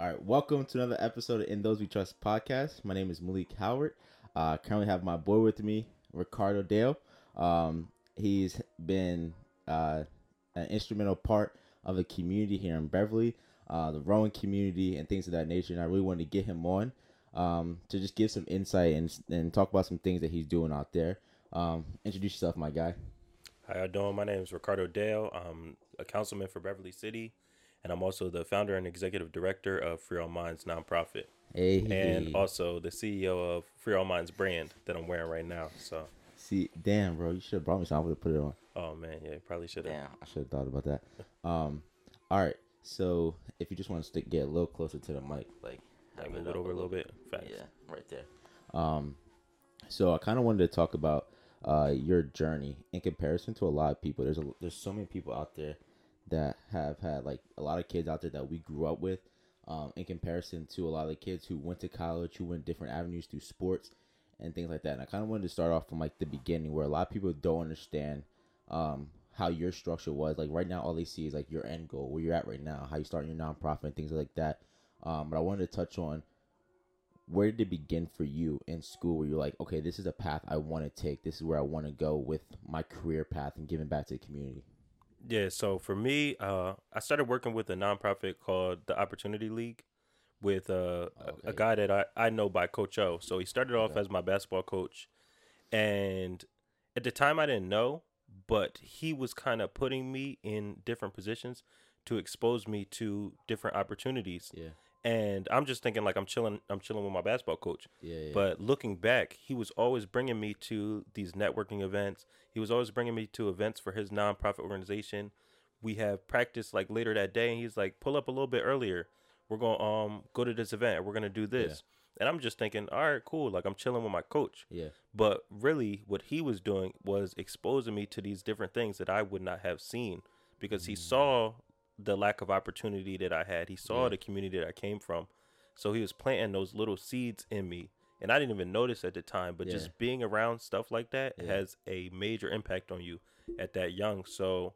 All right, welcome to another episode of In Those We Trust podcast. My name is Malik Howard. Uh, currently have my boy with me, Ricardo Dale. Um, he's been uh, an instrumental part of the community here in Beverly, uh, the rowing community, and things of that nature. And I really wanted to get him on um, to just give some insight and, and talk about some things that he's doing out there. Um, introduce yourself, my guy. How y'all doing? My name is Ricardo Dale. I'm a councilman for Beverly City, and I'm also the founder and executive director of Free All Minds nonprofit, Hey, and also the CEO of Free All Minds brand that I'm wearing right now. So, see, damn, bro, you should have brought me something have put it on. oh man, yeah, probably should have. Damn, I should have thought about that. Um, all right. So if you just want to stick, get a little closer to the mic, like Like move it over a little bit. Facts. Yeah, right there. Um, so I kind of wanted to talk about uh your journey in comparison to a lot of people. There's a there's so many people out there that have had like a lot of kids out there that we grew up with. Um, in comparison to a lot of the kids who went to college, who went different avenues through sports and things like that. And I kind of wanted to start off from like the beginning, where a lot of people don't understand um, how your structure was. Like right now, all they see is like your end goal, where you're at right now, how you start your nonprofit and things like that. Um, but I wanted to touch on where did it begin for you in school, where you're like, okay, this is a path I want to take. This is where I want to go with my career path and giving back to the community. Yeah, so for me, uh, I started working with a nonprofit called the Opportunity League with uh, a, a guy that I, I know by Coach O. So he started off Okay. as my basketball coach. And at the time, I didn't know, but he was kind of putting me in different positions to expose me to different opportunities. Yeah, And I'm just thinking like I'm chilling, I'm chilling with my basketball coach. yeah, yeah. But looking back, he was always bringing me to these networking events. He was always bringing me to events for his nonprofit organization. We have practice like later that day, and he's like, "Pull up a little bit earlier. We're gonna um go to this event. We're gonna do this." And I'm just thinking, "All right, cool. Like I'm chilling with my coach." yeah, But really, what he was doing was exposing me to these different things that I would not have seen because he saw the lack of opportunity that I had. He saw Yeah. the community that I came from. So he was planting those little seeds in me. And I didn't even notice at the time, but Yeah. just being around stuff like that Yeah. has a major impact on you at that young. So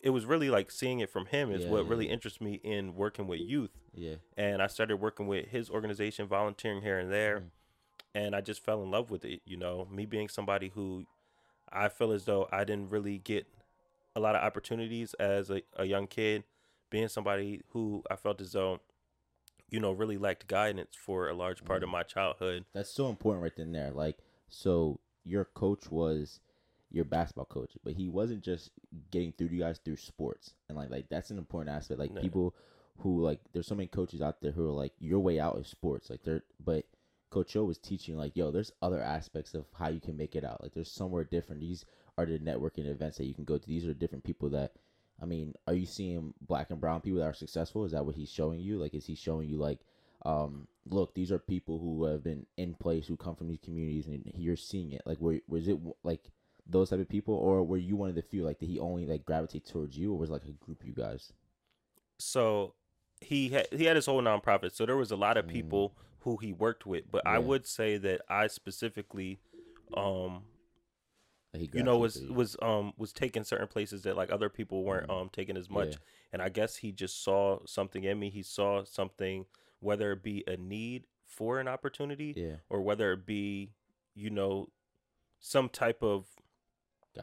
it was really like seeing it from him is what really interests me in working with youth yeah, and I started working with his organization, volunteering here and there, Mm. and I just fell in love with it. You know, me being somebody who I feel as though I didn't really get a lot of opportunities as a, a young kid, being somebody who I felt as though, you know, really lacked guidance for a large part of Mm. my childhood. That's so important right then there. Like, so your coach was your basketball coach, but he wasn't just getting through to you guys through sports. And like like that's an important aspect. Like Yeah. people who like there's so many coaches out there who are like your way out is sports. Like they're but Coach O was teaching like, yo, there's other aspects of how you can make it out. Like there's somewhere different. These are the networking events that you can go to. These are different people that I mean, are you seeing black and brown people that are successful? Is that what he's showing you? Like is he showing you like um, look, these are people who have been in place, who come from these communities, and you're seeing it. Like, were, was it like those type of people, or were you one of the few? Like, did he only like gravitate towards you, or was it, like a group of you guys? So he had he had his whole nonprofit. So there was a lot of Mm. people who he worked with, but Yeah. I would say that I specifically um you know was to was um was taking certain places that like other people weren't Mhm. um taking as much Yeah. and i guess he just saw something in me he saw something whether it be a need for an opportunity yeah, or whether it be you know some type of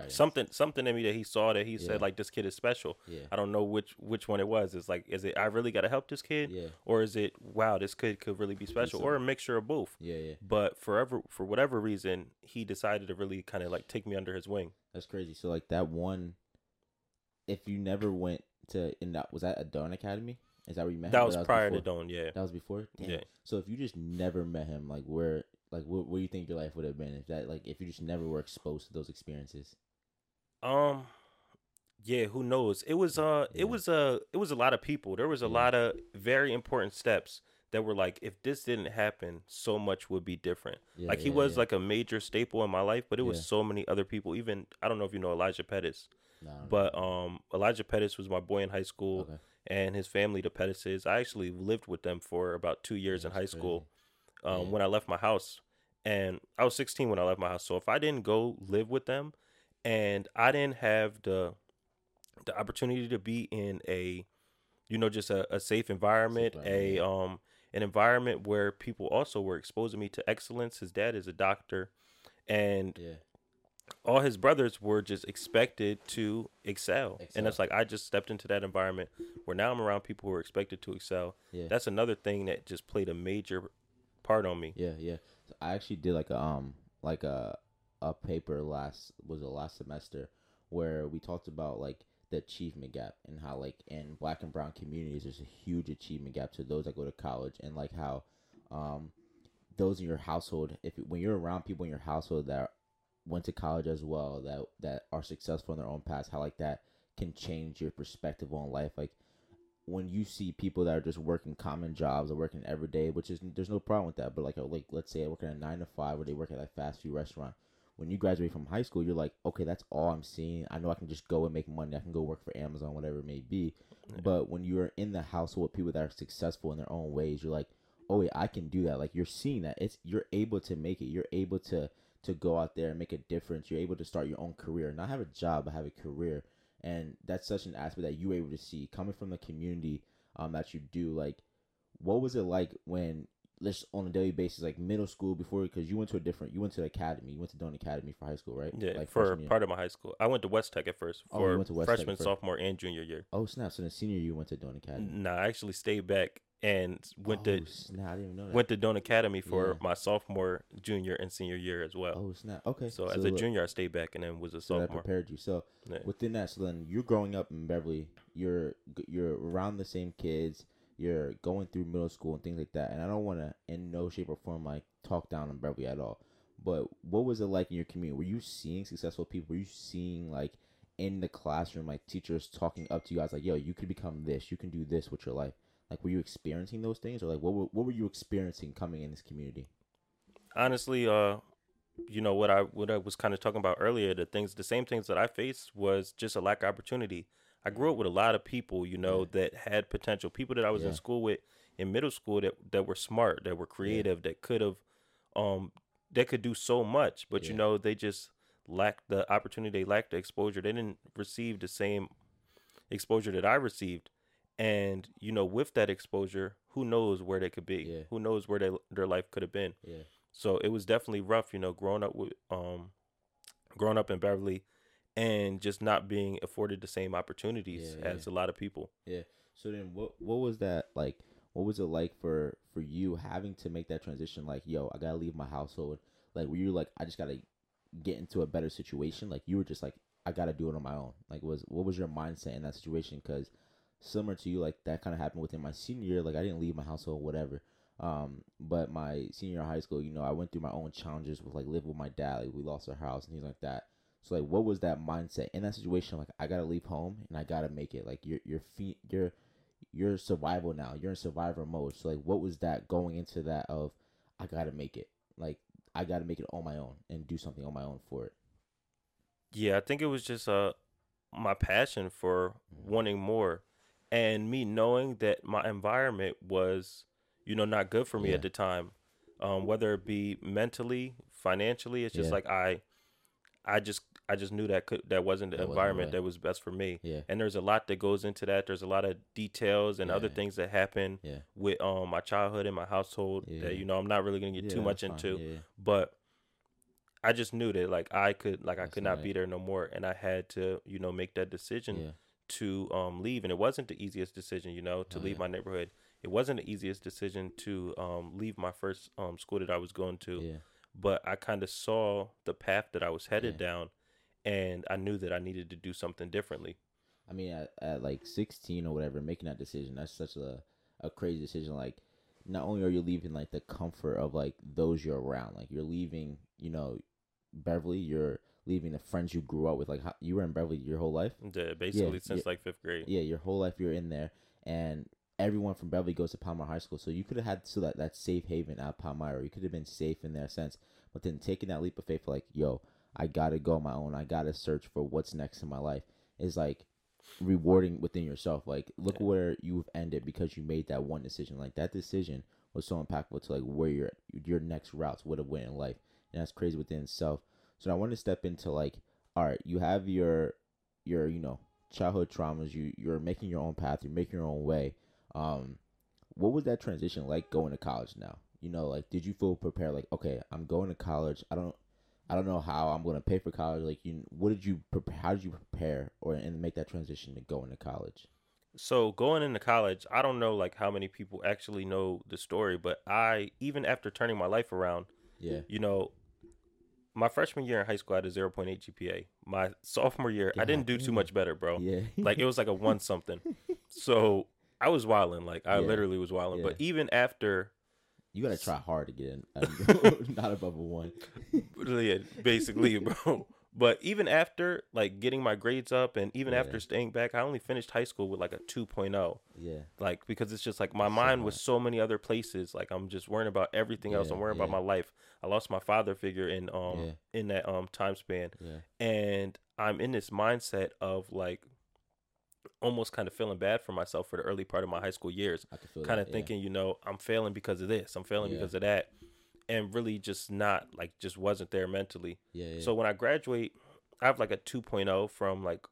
something something in me that he saw that he Yeah. said like this kid is special Yeah, i don't know which which one it was it's like is it i really got to help this kid yeah, or is it wow this kid could really be special or a mixture of both yeah, yeah. but forever for whatever reason he decided to really kind of like take me under his wing That's crazy. So like that one, if you never went to in that was that a Doane Academy? Is that where you met? him, that was prior to before? Dawn, yeah. That was before. Damn. Yeah. So if you just never met him, like where, like what, where do you think your life would have been if that, like, if you just never were exposed to those experiences? Um, yeah, who knows? It was uh, Yeah. it was uh, it was a lot of people. There was a Yeah. lot of very important steps that were like, if this didn't happen, so much would be different. Yeah, like he was like a major staple in my life, but it was so many other people. Even I don't know if you know Elijah Pettis, No, I know. but um, Elijah Pettis was my boy in high school, Okay. and his family, the Pettises. I actually lived with them for about two years in high crazy. school. Um, Yeah. when I left my house, and I was 16 when I left my house. So if I didn't go live with them, and I didn't have the the opportunity to be in a you know, just a, a safe environment, Safe a um an environment where people also were exposing me to excellence. His dad is a doctor, and Yeah. all his brothers were just expected to excel. Excel. And it's like I just stepped into that environment where now I'm around people who are expected to excel. Yeah. That's another thing that just played a major part on me. Yeah, yeah. So I actually did like a um like a a paper last was it last semester where we talked about like the achievement gap and how like in black and brown communities there's a huge achievement gap to those that go to college and like how um those in your household if when you're around people in your household that went to college as well that that are successful in their own paths how like that can change your perspective on life like when you see people that are just working common jobs or working every day, which is there's no problem with that. But like, like let's say I work at a nine to five, where they work at a fast food restaurant. When you graduate from high school, you're like, okay, that's all I'm seeing. I know I can just go and make money. I can go work for Amazon, whatever it may be. But when you're in the household with people that are successful in their own ways, you're like, oh wait, I can do that. Like you're seeing that it's you're able to make it. You're able to to go out there and make a difference. You're able to start your own career, not have a job, but have a career and that's such an aspect that you were able to see coming from the community um that you do like what was it like when just on a daily basis like middle school before because you went to a different you went to the academy you went to Doane Academy for high school right Yeah, like for part of my high school. I went to West Tech at first Oh, for went to West Tech freshman, sophomore, and junior year. oh snap so the senior year, you went to Doane Academy Nah, I actually stayed back and went oh, to snap I didn't know that. went to Doane Academy for Yeah. my sophomore, junior, and senior year as well. oh snap okay. So, as a junior, I stayed back and then was a so that prepared you. So Yeah. within that so then you're growing up in beverly you're you're around the same kids you're going through middle school and things like that and i don't want to in no shape or form like talk down on beverly at all but what was it like in your community? Were you seeing successful people? Were you seeing like in the classroom like teachers talking up to you guys like yo you could become this you can do this with your life like were you experiencing those things or like what were, what were you experiencing coming in this community honestly, uh, you know what I what I was kind of talking about earlier. The things, the same things that I faced was just a lack of opportunity. I grew up with a lot of people, you know, that had potential. People that I was Yeah. in school with in middle school that that were smart, that were creative, that could have, um, that could do so much, but you know they just lacked the opportunity. They lacked the exposure. They didn't receive the same exposure that I received. And you know, with that exposure, who knows where they could be? Yeah. Who knows where they, their life could have been? yeah So it was definitely rough, you know, growing up with um growing up in Beverly and just not being afforded the same opportunities Yeah, as a lot of people. Yeah. So then, what what was that like? What was it like for for you having to make that transition? Like, yo, I gotta leave my household. Like, were you like, I just gotta get into a better situation? Like, you were just like, I gotta do it on my own. Like, was what was your mindset in that situation? Because similar to you, like that kind of happened within my senior year. Like, I didn't leave my household, whatever. Um, but my senior high school, you know, I went through my own challenges with like living with my dad. Like, we lost our house and things like that. So like, what was that mindset in that situation? Like, I gotta leave home and I gotta make it. Like, your your feet, your your survival now. You're in survivor mode. So like, what was that going into that of I gotta make it. Like, I gotta make it on my own and do something on my own for it. Yeah, I think it was just uh my passion for wanting more and me knowing that my environment was, you know, not good for me Yeah. at the time. Um, whether it be mentally, financially, it's just Yeah. like I I just I just knew that could that wasn't the That wasn't environment right. that was best for me. Yeah. And there's a lot that goes into that. There's a lot of details and other things that happen Yeah. with um my childhood and my household Yeah. that you know I'm not really gonna get Yeah, too much into Yeah. but I just knew that like I could like I could not right. be there no more and I had to you know make that decision Yeah. To um leave and it wasn't the easiest decision you know to Oh, leave yeah. my neighborhood it wasn't the easiest decision to um leave my first um school that I was going to Yeah. but I kind of saw the path that I was headed Yeah. down and I knew that I needed to do something differently I mean, at, at like 16 or whatever, making that decision, that's such a, a crazy decision. Like, not only are you leaving like the comfort of like those you're around, like you're leaving, you know, Beverly, you're leaving the friends you grew up with. Like, how, you were in Beverly your whole life. the, basically since yeah. like fifth grade Yeah, your whole life you're in there, and everyone from Beverly goes to Palmyra High School. So you could have had so that that safe haven at Palmyra. You could have been safe in their sense, but then taking that leap of faith, like, yo, I gotta go on my own. I gotta search for what's next in my life. Is like rewarding within yourself. Like, look Yeah. where you've ended because you made that one decision. Like that decision was so impactful to like where your your next routes would have went in life, and that's crazy within itself. So I want to step into like, all right, you have your your you know childhood traumas. You you're making your own path. You're making your own way. Um, what was that transition like going to college now? You know, like did you feel prepared? Like, okay, I'm going to college. I don't, I don't know how I'm going to pay for college. Like, you, what did you prepare? How did you prepare or and make that transition to going to college? So going into college, I don't know like how many people actually know the story, but I even after turning my life around, Yeah, you know, my freshman year in high school I had a 0.8 GPA. My sophomore year, I didn't do too much better, bro. yeah, Like it was like a one something. So I was wilding, like I Yeah. literally was wilding. But even after, you gotta try hard to get in, not above a one. yeah, basically, bro. But even after like getting my grades up, and even Yeah. after staying back, I only finished high school with like a 2.0. Yeah, like because it's just like my mind was so many other places like i'm just worrying about everything else i'm worrying yeah. about my life i lost my father figure in um Yeah. in that um time span yeah, and i'm in this mindset of like almost kind of feeling bad for myself for the early part of my high school years I can feel kind of yeah. thinking you know i'm failing because of this i'm failing Yeah. because of that and really just not like just wasn't there mentally Yeah, yeah. so when I graduate, I have like a 2.0 from like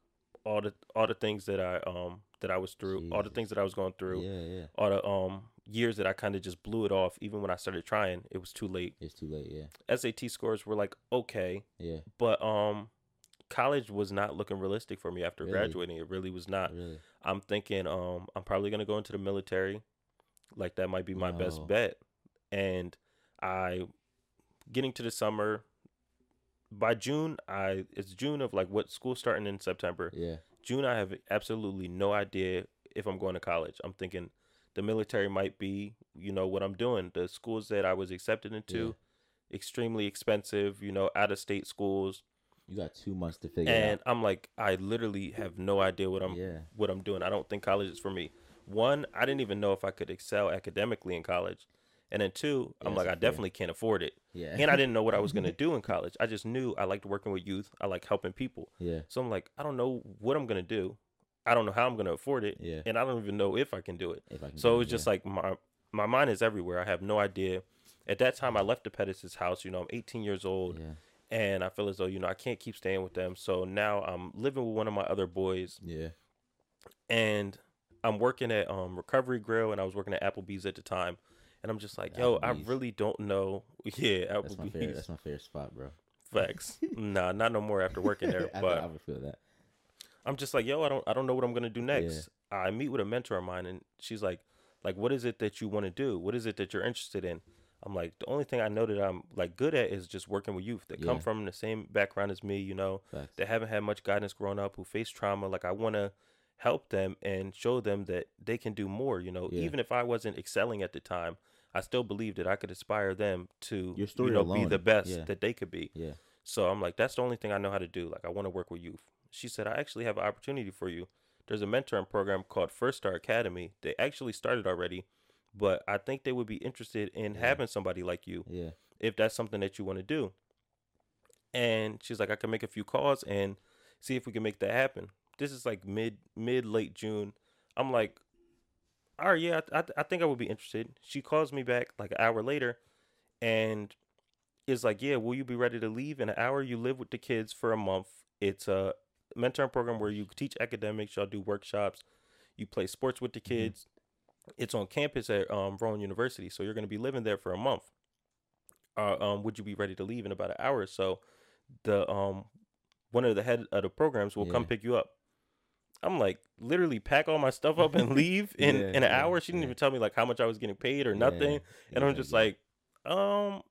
all the all the things that I um that I was through, all the things that I was going through, yeah, yeah, all the um years that I kind of just blew it off. Even when I started trying, it was too late. it's too late. Yeah, SAT scores were like okay, yeah, but um college was not looking realistic for me after Really? graduating. It really was not. really. I'm thinking um I'm probably gonna go into the military. Like that might be my No. best bet. And I getting to the summer by June I it's June of like what school starting in September. Yeah, June I have absolutely no idea if I'm going to college. I'm thinking the military might be, you know, what I'm doing. The schools that I was accepted into extremely expensive, you know, out of state schools. you got two months to figure out. And it I'm like I literally have no idea what I'm. Yeah, what I'm doing. I don't think college is for me. One, I didn't even know if I could excel academically in college. And then two, I'm like, I fair. definitely can't afford it. yeah, And I didn't know what I was going to do in college. I just knew I liked working with youth. I like helping people. yeah, So I'm like, I don't know what I'm going to do. I don't know how I'm going to afford it. yeah. And I don't even know if I can do it. Can So get it was just like my my mind is everywhere. I have no idea. At that time, I left the Pettis' house. You know, I'm 18 years old, yeah, and I feel as though you know I can't keep staying with them. So now I'm living with one of my other boys, yeah, and I'm working at um Recovery Grill, and I was working at Applebee's at the time, and I'm just like, yo, I really don't know. Yeah, that's my favorite. Applebee's. That's my favorite spot, bro. Facts. nah, not no more after working there. I, but I would feel that. I'm just like, yo, I don't I don't know what I'm gonna do next. I meet with a mentor of mine and she's like, like, what is it that you want to do? What is it that you're interested in? I'm like, the only thing I know that I'm like good at is just working with youth that come from the same background as me, you know, Facts. that haven't had much guidance growing up, who face trauma. Like I wanna help them and show them that they can do more, you know. Yeah. Even if I wasn't excelling at the time, I still believe that I could aspire them to Your story you know be the best yeah. that they could be. Yeah, So I'm like, that's the only thing I know how to do. Like, I want to work with youth. She said, I actually have an opportunity for you. There's a mentoring program called First Star Academy. They actually started already, but I think they would be interested in Yeah. having somebody like you yeah, if that's something that you want to do. And she's like, I can make a few calls and see if we can make that happen. This is like mid mid late June. I'm like, all right, yeah, I, I, I think I would be interested. She calls me back like an hour later, and is like, yeah, will you be ready to leave in an hour? You live with the kids for a month. It's a mentoring program where you teach academics. Y'all do workshops. You play sports with the Mhm. kids. It's on campus at um, Rowan University, so you're going to be living there for a month. Uh, um, would you be ready to leave in about an hour or so? The um, one of the head of the programs will come pick you up. I'm like, literally pack all my stuff up and leave in Yeah, in an yeah, hour. She didn't yeah. even tell me like how much I was getting paid or nothing. And I'm just like, um,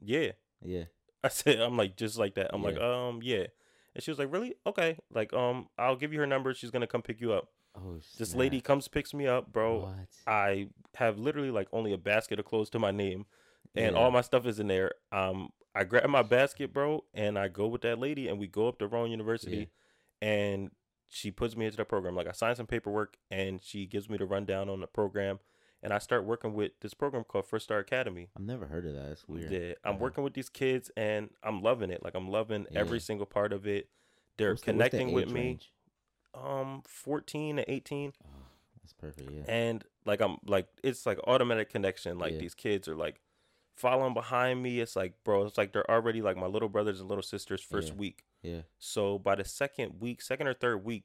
yeah. yeah, I said, I'm like, just like that. I'm like, um, yeah. And she was like, really? Okay. Like, um, I'll give you her number. She's gonna come pick you up. Oh, This snap. lady comes picks me up, bro. What? I have literally like only a basket of clothes to my name, and all my stuff is in there. Um, I grab my basket, bro, and I go with that lady, and we go up to Rowan University, and she puts me into the program. Like I sign some paperwork, and she gives me the rundown on the program, and I start working with this program called First Star Academy. I've never heard of that. That's weird. Yeah, I'm Uh-huh. working with these kids, and I'm loving it. Like I'm loving every single part of it. They're What's the- what's the connecting with me. range? Um, 14 to 18 Oh, that's perfect. Yeah. and like I'm like it's like automatic connection. Like Yeah. these kids are like following behind me. It's like bro, it's like they're already like my little brothers and little sisters first Yeah. week. yeah. So by the second week, second or third week,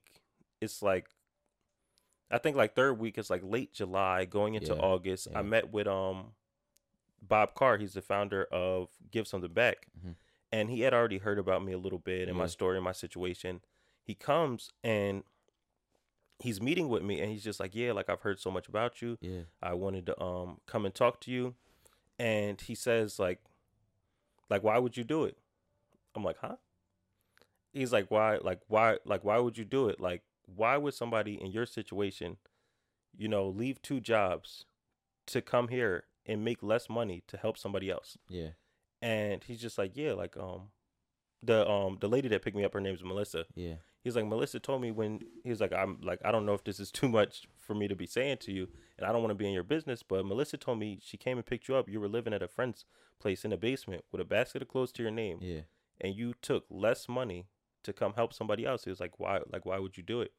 it's like I think like third week is like late July going into Yeah, August. I met with um Bob Carr. He's the founder of Give Something Back, Mhm. and he had already heard about me a little bit and my story and my situation. He comes and he's meeting with me, and he's just like, "Yeah, like I've heard so much about you. Yeah. I wanted to um come and talk to you." And he says like, like why would you do it? I'm like, huh? He's like, why? Like why? Like why would you do it? Like why would somebody in your situation, you know, leave two jobs to come here and make less money to help somebody else? Yeah. And he's just like, yeah, like um, the um the lady that picked me up, her name's Melissa. Yeah. He's like, Melissa told me when he's like, I'm like, I don't know if this is too much for me to be saying to you, and I don't want to be in your business, but Melissa told me she came and picked you up. You were living at a friend's place in the basement with a basket of clothes to your name, Yeah. and you took less money to come help somebody else. It was like, why? Like, why would you do it?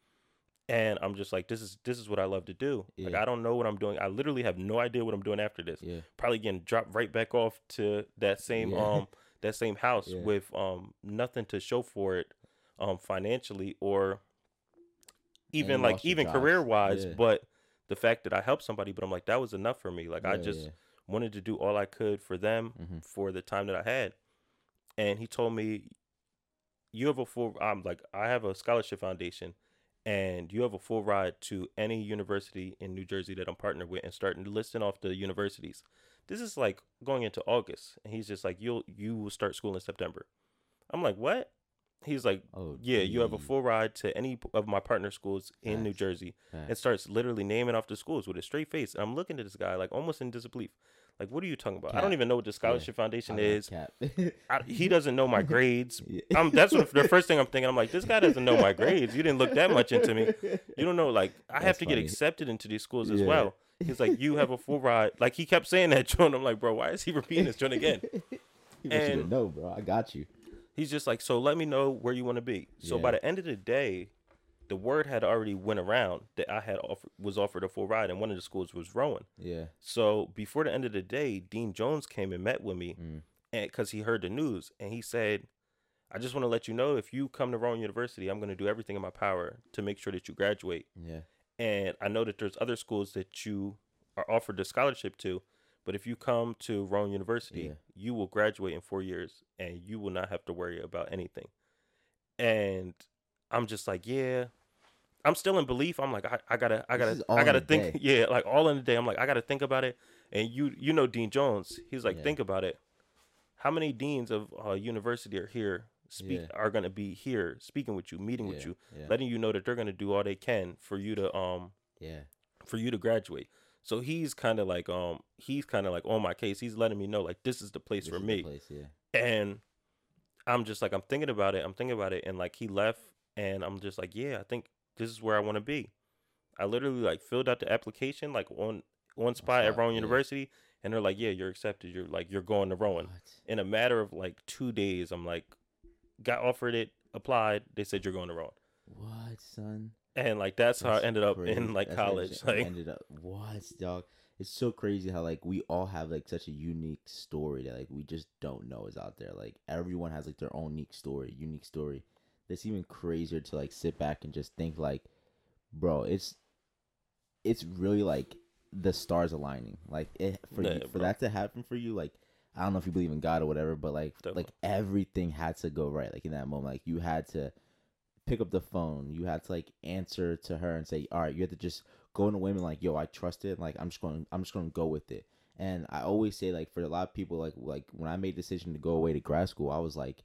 And I'm just like, this is this is what I love to do. Like, I don't know what I'm doing. I literally have no idea what I'm doing after this. Yeah. Probably getting dropped right back off to that same Yeah. um that same house Yeah. with um nothing to show for it um financially or even like even career wise Yeah. but the fact that i helped somebody but i'm like that was enough for me. Like i just yeah. wanted to do all i could for them Mhm. for the time that i had. And he told me you have a full i'm like i have a scholarship foundation and you have a full ride to any university in new jersey that i'm partnered with and starting listing off the universities. This is like going into august and he's just like you'll you will start school in september. I'm like what he's like Oh. yeah, you have a full ride to any of my partner schools in New Jersey and starts literally naming off the schools with a straight face. And I'm looking at this guy like almost in disbelief. Like, what are you talking about? I don't even know what the Scholarship Foundation I is. I, he doesn't know my grades. Yeah. That's what the first thing I'm thinking. I'm like, this guy doesn't know my grades. You didn't look that much into me. You don't know. Like, I have That's to get accepted into these schools as Yeah. well. He's like, you have a full ride. Like, he kept saying that, John. I'm like, bro, why is he repeating this, John, again? You want you to And- know, bro. I got you. He's just like, so let me know where you want to be. So by the end of the day, the word had already went around that I had offer, was offered a full ride, and one of the schools was Rowan. Yeah. So before the end of the day, Dean Jones came and met with me, Mm. and because he heard the news, and he said, "I just want to let you know if you come to Rowan University, I'm going to do everything in my power to make sure that you graduate. Yeah. And I know that there's other schools that you are offered the scholarship to." But if you come to Rowan University, Yeah. you will graduate in four years and you will not have to worry about anything. And I'm just like, yeah. I'm still in belief. I'm like, I, I gotta, I gotta, I gotta think. day. Yeah, like all in the day. I'm like, I gotta think about it. And you, you know, Dean Jones. He's like, Yeah. think about it. How many deans of uh, university are here? Speak Yeah. are gonna be here speaking with you, meeting with you, letting you know that they're gonna do all they can for you to um Yeah. for you to graduate. So he's kind of like um he's kind of like on my case. He's letting me know like this is the place This for me. place, yeah. And I'm just like I'm thinking about it. I'm thinking about it and like he left and I'm just like, yeah, I think this is where I want to be. I literally like filled out the application like on one spot at Rowan yeah. University and they're like, "Yeah, you're accepted. You're like you're going to Rowan." What? In a matter of like 2 days, I'm like got offered it, applied, they said you're going to Rowan. What, son? And like that's, how I ended up crazy. in like That's college. Like ended up what, dog? It's so crazy how like we all have like such a unique story that like we just don't know is out there. Like everyone has like their own unique story, unique story. It's even crazier to like sit back and just think like, bro, it's it's really like the stars aligning. Like it for you, for bro. that to happen for you, like I don't know if you believe in God or whatever, but like Definitely. like everything had to go right. Like in that moment, like you had to pick up the phone. You had to like answer to her and say, "All right." You had to just go into women like, "Yo, I trust it." Like I'm just going, I'm just going to go with it. And I always say like for a lot of people, like like when I made the decision to go away to grad school, I was like,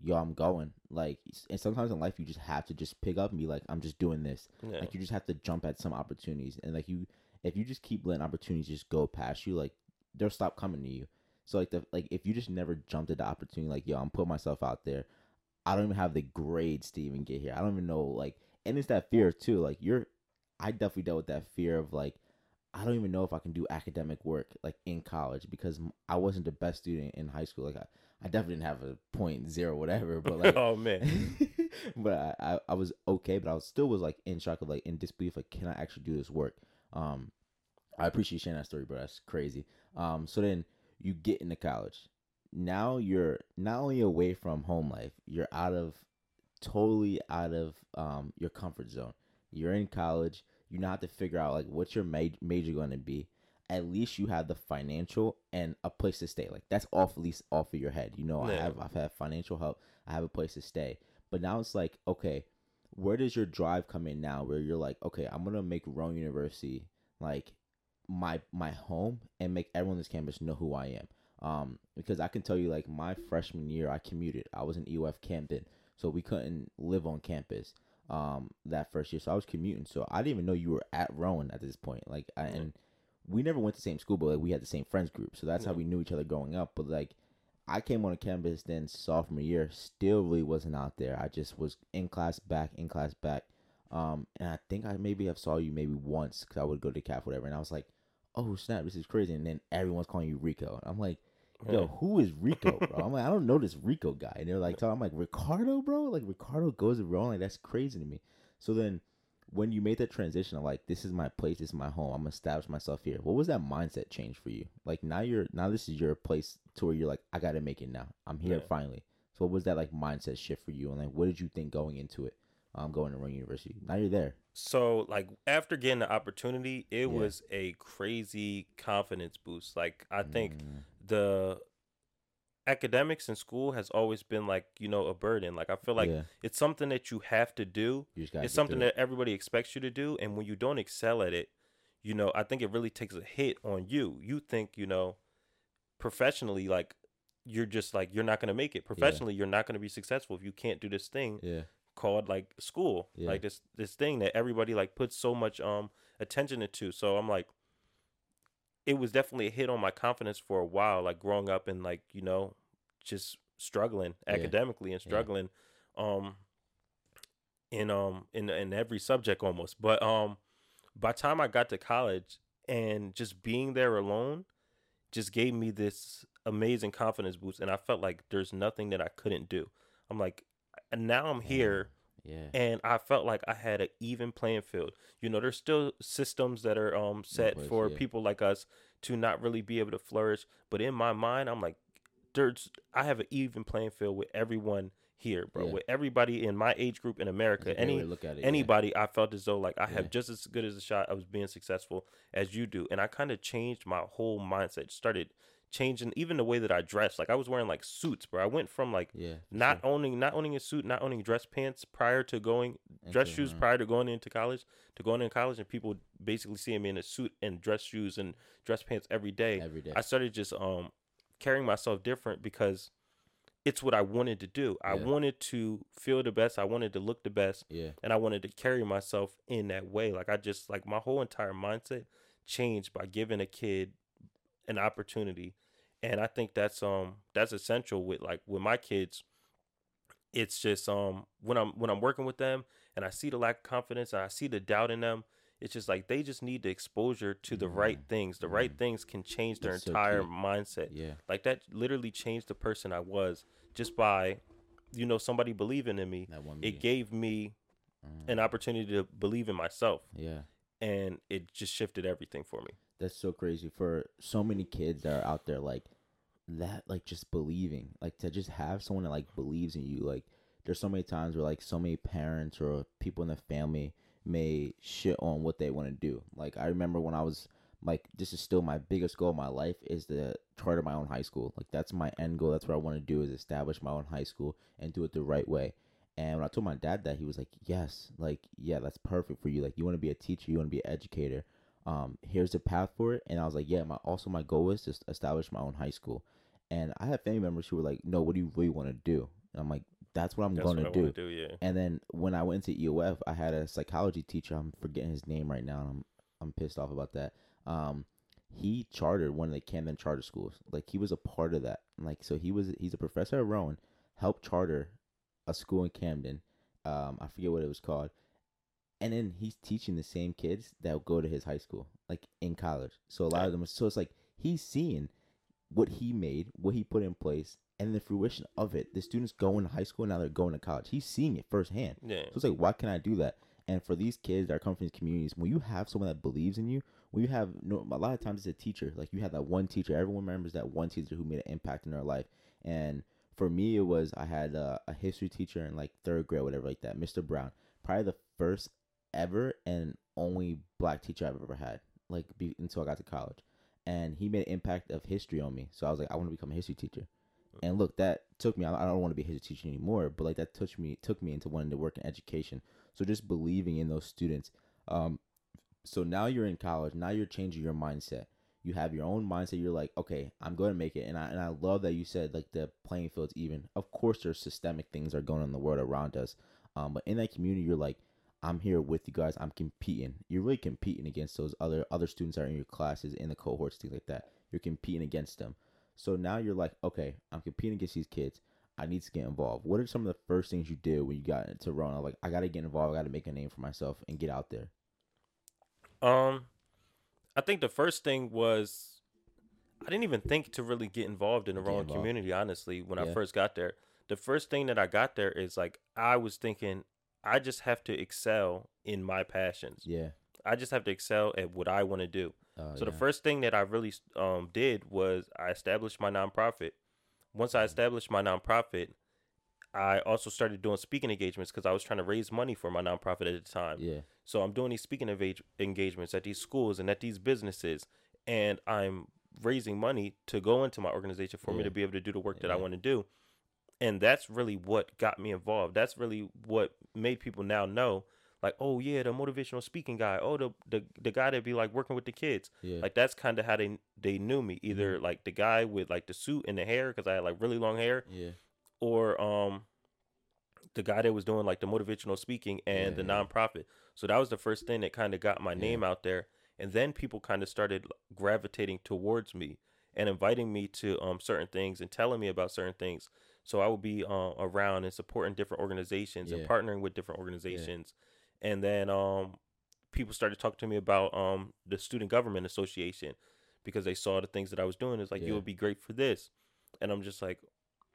"Yo, I'm going." Like, and sometimes in life you just have to just pick up and be like, "I'm just doing this." yeah. Like you just have to jump at some opportunities, and like you, if you just keep letting opportunities just go past you, like they'll stop coming to you. So like the like if you just never jumped at the opportunity, like yo, I'm putting myself out there. I don't even have the grades to even get here. I don't even know like, and it's that fear too. Like you're, I definitely dealt with that fear of like, I don't even know if I can do academic work like in college because I wasn't the best student in high school. Like I, I definitely didn't have a point zero whatever, but like oh man. but I, I, I was okay, but I was still was like in shock of like in disbelief, like can I actually do this work? Um, I appreciate sharing that story, bro. That's crazy. Um, so then you get into college. Now you're not only away from home life, you're out of totally out of um your comfort zone. You're in college. You now have to figure out like what's your ma- major going to be. At least you have the financial and a place to stay. Like that's off at least off of your head. You know, I have I've had financial help. I have a place to stay. But now it's like, okay, where does your drive come in now? Where you're like, okay, I'm gonna make Rowan University like my my home and make everyone on this campus know who I am. Um, because I can tell you, like my freshman year, I commuted. I was in EOF Camden, so we couldn't live on campus. Um, that first year, so I was commuting. So I didn't even know you were at Rowan at this point. Like, I, and we never went to the same school, but like, we had the same friends group. So that's how we knew each other growing up. But like, I came on a campus then sophomore year, still really wasn't out there. I just was in class back, in class back. Um, and I think I maybe have saw you maybe once because I would go to CAF, whatever. And I was like, oh snap, this is crazy. And then everyone's calling you Rico. And I'm like, yo, who is Rico, bro? I'm like, I don't know this Rico guy. And they're like, I'm like, Ricardo, bro? Like, Ricardo goes around. Like, that's crazy to me. So then when you made that transition of like, this is my place, this is my home, I'm gonna establish myself here. What was that mindset change for you? Like now you're now this is your place to where you're like, I gotta make it now. I'm here Yeah. finally. So what was that like mindset shift for you? And like what did you think going into it? Um going to Rowan University. Now you're there. So like after getting the opportunity, it Yeah. was a crazy confidence boost. Like I think Mm, the academics in school has always been like, you know, a burden. Like I feel like yeah, it's something that you have to do. you just gotta It's something that everybody expects you to do and when you don't excel at it, you know, I think it really takes a hit on you. You think, you know, professionally like you're just like you're not going to make it. Professionally, you're not going to be successful if you can't do this thing Yeah. called like school Yeah. like this this thing that everybody like puts so much um attention into so i'm like it was definitely a hit on my confidence for a while like growing up and like you know just struggling Yeah. academically and Yeah. struggling um in um in in every subject almost but um by the time i got to college and just being there alone just gave me this amazing confidence boost and i felt like there's nothing that i couldn't do i'm like and now i'm here Yeah. and I felt like I had an even playing field. You know, there's still systems that are um set for yeah. people like us to not really be able to flourish. But in my mind, I'm like, there's I have an even playing field with everyone here, bro. Yeah. With everybody in my age group in America. That's a great way Any look at it, yeah. anybody, I felt as though like I have just as good as a shot of being successful as you do. And I kind of changed my whole mindset. Started changing even the way that I dressed. Like I was wearing like suits, bro. I went from like Yeah. not sure. owning not owning a suit, not owning dress pants prior to going dress shoes uh, prior to going into college, to going into college and people basically seeing me in a suit and dress shoes and dress pants every day. every day. I started just um carrying myself different because it's what I wanted to do. I Yeah. wanted to feel the best, I wanted to look the best, yeah. and I wanted to carry myself in that way. Like I just like my whole entire mindset changed by giving a kid an opportunity. And I think that's um that's essential with like with my kids. It's just um when I'm when I'm working with them and I see the lack of confidence and I see the doubt in them, it's just like they just need the exposure to the right things. The right things can change their That's entire key. mindset. Yeah. Like that literally changed the person I was just by you know somebody believing in me. That one It gave me Mm, an opportunity to believe in myself yeah. and it just shifted everything for me. That's so crazy for so many kids that are out there like that like just believing. Like to just have someone that like believes in you. Like there's so many times where like so many parents or people in the family may shit on what they want to do. Like I remember when I was like this is still my biggest goal in my life is to charter my own high school. Like that's my end goal. That's what I want to do is establish my own high school and do it the right way. And when I told my dad that, he was like, "Yes, like yeah, that's perfect for you. Like you want to be a teacher, you want to be an educator. Um, here's the path for it." And I was like, "Yeah, my also my goal is to establish my own high school." And I have family members who were like, "No, what do you really want to do?" And I'm like, "That's what I'm That's gonna do." do. Yeah. And then when I went to EOF, I had a psychology teacher. I'm forgetting his name right now, and I'm I'm pissed off about that. Um, he chartered one of the Camden charter schools. Like he was a part of that. Like so, he was he's a professor at Rowan, helped charter a school in Camden. Um, I forget what it was called. And then he's teaching the same kids that go to his high school, like in college. So a lot of them. So it's like he's seeing what he made, what he put in place, and the fruition of it. The students go into high school now; they're going to college. He's seeing it firsthand. Yeah. So it's like, why can I do that? And for these kids that are coming from these communities, when you have someone that believes in you, when you have no, a lot of times it's a teacher. Like you have that one teacher. Everyone remembers that one teacher who made an impact in their life. And for me, it was I had a, a history teacher in like third grade, whatever, like that, Mr. Brown. Probably the first ever and only black teacher I've ever had, like be, until I got to college. And he made an impact of history on me. So I was like, I want to become a history teacher. And look, that took me. I don't want to be a history teacher anymore, but like that took me took me into wanting to work in education. So just believing in those students. Um, so now you're in college. Now you're changing your mindset. You have your own mindset. You're like, okay, I'm going to make it. And I and I love that you said like the playing field's even. Of course, there's systemic things are going on in the world around us. Um, but in that community, you're like, I'm here with you guys. I'm competing. You're really competing against those other other students that are in your classes, in the cohorts, things like that. You're competing against them. So now you're like, okay, I'm competing against these kids. I need to get involved. What are some of the first things you did when you got into Rowan? Like, I got to get involved. I got to make a name for myself and get out there. Um, I think the first thing was I didn't even think to really get involved in the Rowan community. Honestly, when yeah. I first got there, the first thing that I got there is like I was thinking I just have to excel in my passions. Yeah. I just have to excel at what I want to do. Uh, so yeah. the first thing that I really um, did was I established my nonprofit. Once I mm-hmm. established my nonprofit, I also started doing speaking engagements because I was trying to raise money for my nonprofit at the time. Yeah. So I'm doing these speaking engagements at these schools and at these businesses, and I'm raising money to go into my organization for yeah. me to be able to do the work that I want to do. And that's really what got me involved. That's really what made people now know like, oh yeah, the motivational speaking guy. Oh, the the, the guy that be like working with the kids. Yeah. Like that's kind of how they they knew me. Either mm-hmm. like the guy with like the suit and the hair because I had like really long hair. Yeah. Or um, the guy that was doing like the motivational speaking and yeah, the yeah. nonprofit. So that was the first thing that kind of got my name out there. And then people kind of started gravitating towards me and inviting me to um certain things and telling me about certain things. So I would be uh, around and supporting different organizations and partnering with different organizations and then um, people started talking to me about um, the Student Government Association because they saw the things that I was doing. It's like yeah. you would be great for this, and I'm just like,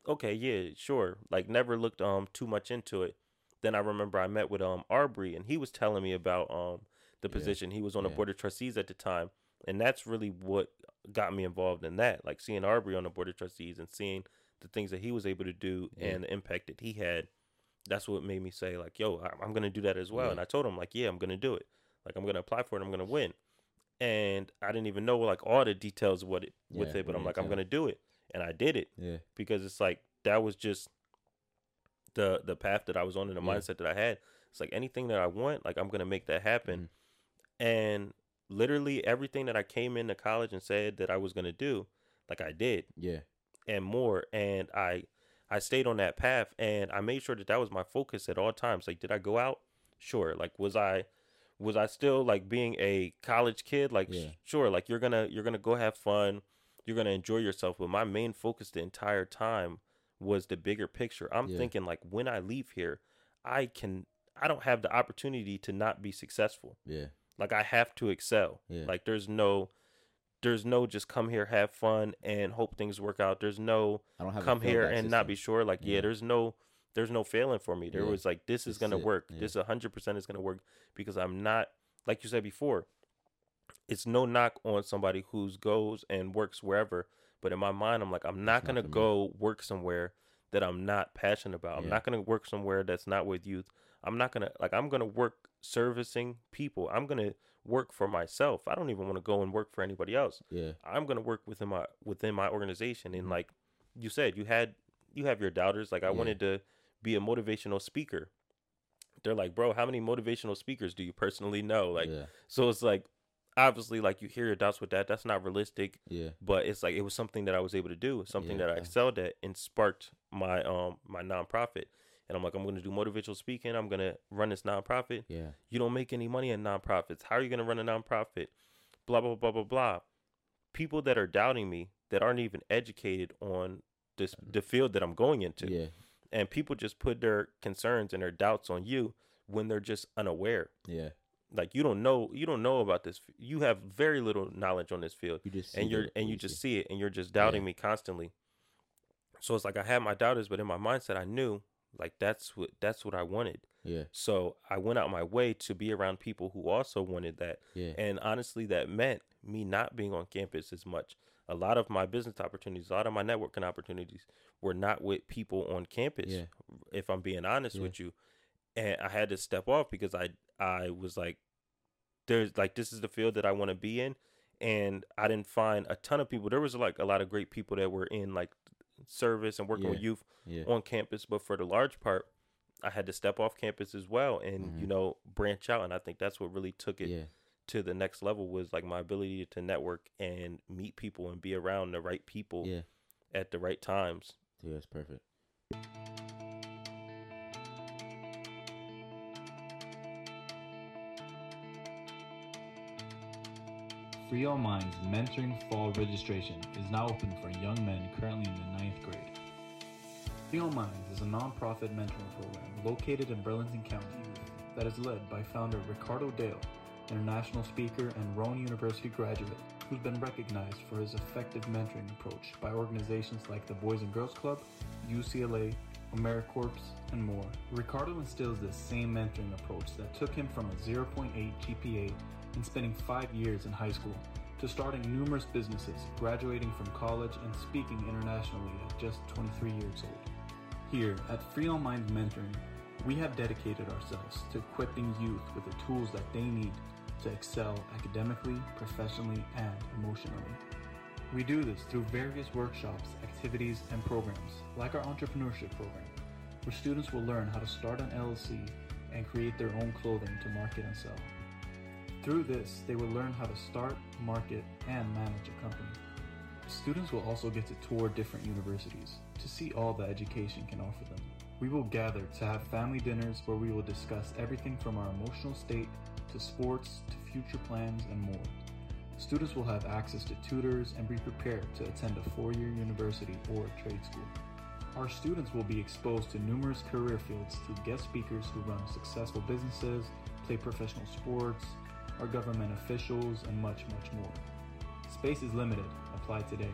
okay, yeah, sure. Like never looked um too much into it. Then I remember I met with um Arbery, and he was telling me about um the position. Yeah. He was on the board of trustees at the time, and that's really what got me involved in that. Like seeing Arbery on the board of trustees and seeing the things that he was able to do yeah. and the impact that he had that's what made me say like, yo, I'm gonna do that as well. Yeah. And I told him like, yeah, I'm gonna do it. Like I'm gonna apply for it. I'm gonna win. And I didn't even know like all the details of what it yeah, with it, but I'm like, I'm gonna do it, and I did it. Yeah. Because it's like that was just the the path that I was on and the mindset that I had. It's like anything that I want, like I'm gonna make that happen. Mm-hmm. And literally everything that I came into college and said that I was gonna do, like I did. Yeah. And more. And I I stayed on that path and I made sure that that was my focus at all times. Like, did I go out? Sure. Like, was I, was I still like being a college kid? Like, yeah. sure. Like, you're gonna you're gonna go have fun, you're gonna enjoy yourself. But my main focus the entire time was the bigger picture. I'm yeah. thinking like, when I leave here, I can. I don't have the opportunity to not be successful. Yeah. Like I have to excel. Yeah. Like there's no there's no just come here, have fun, and hope things work out. There's no come here and system. not be sure. Like, yeah. yeah. there's no there's no failing for me. There yeah. was like this is gonna work. Yeah. This hundred percent is gonna work because I'm not like you said before. It's no knock on somebody who's goes and works wherever, but in my mind, I'm like, I'm not gonna go work somewhere that I'm not passionate about. I'm not gonna work somewhere that's not with youth. I'm not gonna like I'm gonna work servicing people. I'm gonna work for myself. I don't even want to go and work for anybody else. Yeah. I'm gonna work within my within my organization. And mm-hmm. like you said, you had you have your doubters. Like I yeah. wanted to be a motivational speaker. They're like, bro, how many motivational speakers do you personally know? Like yeah. so it's like obviously like you hear your doubts with that. That's not realistic. Yeah. But it's like it was something that I was able to do, something yeah. that I excelled at and sparked my um my nonprofit and I'm like, I'm going to do motivational speaking. I'm going to run this nonprofit. Yeah. You don't make any money in nonprofits. How are you going to run a nonprofit? Blah, blah, blah, blah, blah. People that are doubting me that aren't even educated on this, mm. the field that I'm going into. Yeah. And people just put their concerns and their doubts on you when they're just unaware. Yeah. Like you don't know, you don't know about this. You have very little knowledge on this field, you just and you're and you just see it, and you're just doubting yeah. me constantly. So it's like I had my doubters, but in my mindset, I knew like that's what that's what I wanted. Yeah. So I went out my way to be around people who also wanted that. Yeah. And honestly, that meant me not being on campus as much. a lot of my business opportunities, a lot of my networking opportunities were not with people on campus. Yeah. If I'm being honest Yeah. with you, and I had to step off because I I was like, there's like this is the field that I want to be in, and I didn't find a ton of people. There was like a lot of great people that were in like service and working with youth Yeah. on campus, but for the large part, I had to step off campus as well and you Mhm. know branch out. And I think that's what really took it Yeah. to the next level was like my ability to network and meet people and be around the right people Yeah. at the right times. Yeah, that's perfect. Free Minds Mentoring Fall registration is now open for young men currently in the ninth grade. Free Minds is a nonprofit mentoring program located in Burlington County that is led by founder Ricardo Dale, international speaker and Rowan University graduate who's been recognized for his effective mentoring approach by organizations like the Boys and Girls Club, UCLA, AmeriCorps, and more. Ricardo instills this same mentoring approach that took him from a 0.8 GPA and spending five years in high school to starting numerous businesses, graduating from college, and speaking internationally at just 23 years old. Here at Free All Mind Mentoring, we have dedicated ourselves to equipping youth with the tools that they need to excel academically, professionally, and emotionally. We do this through various workshops, activities, and programs, like our entrepreneurship program, where students will learn how to start an LLC and create their own clothing to market and sell. Through this, they will learn how to start, market, and manage a company. Students will also get to tour different universities to see all the education can offer them. We will gather to have family dinners where we will discuss everything from our emotional state to sports to future plans and more. Students will have access to tutors and be prepared to attend a four year university or a trade school. Our students will be exposed to numerous career fields through guest speakers who run successful businesses, play professional sports, are government officials, and much, much more. Space is limited. Apply today.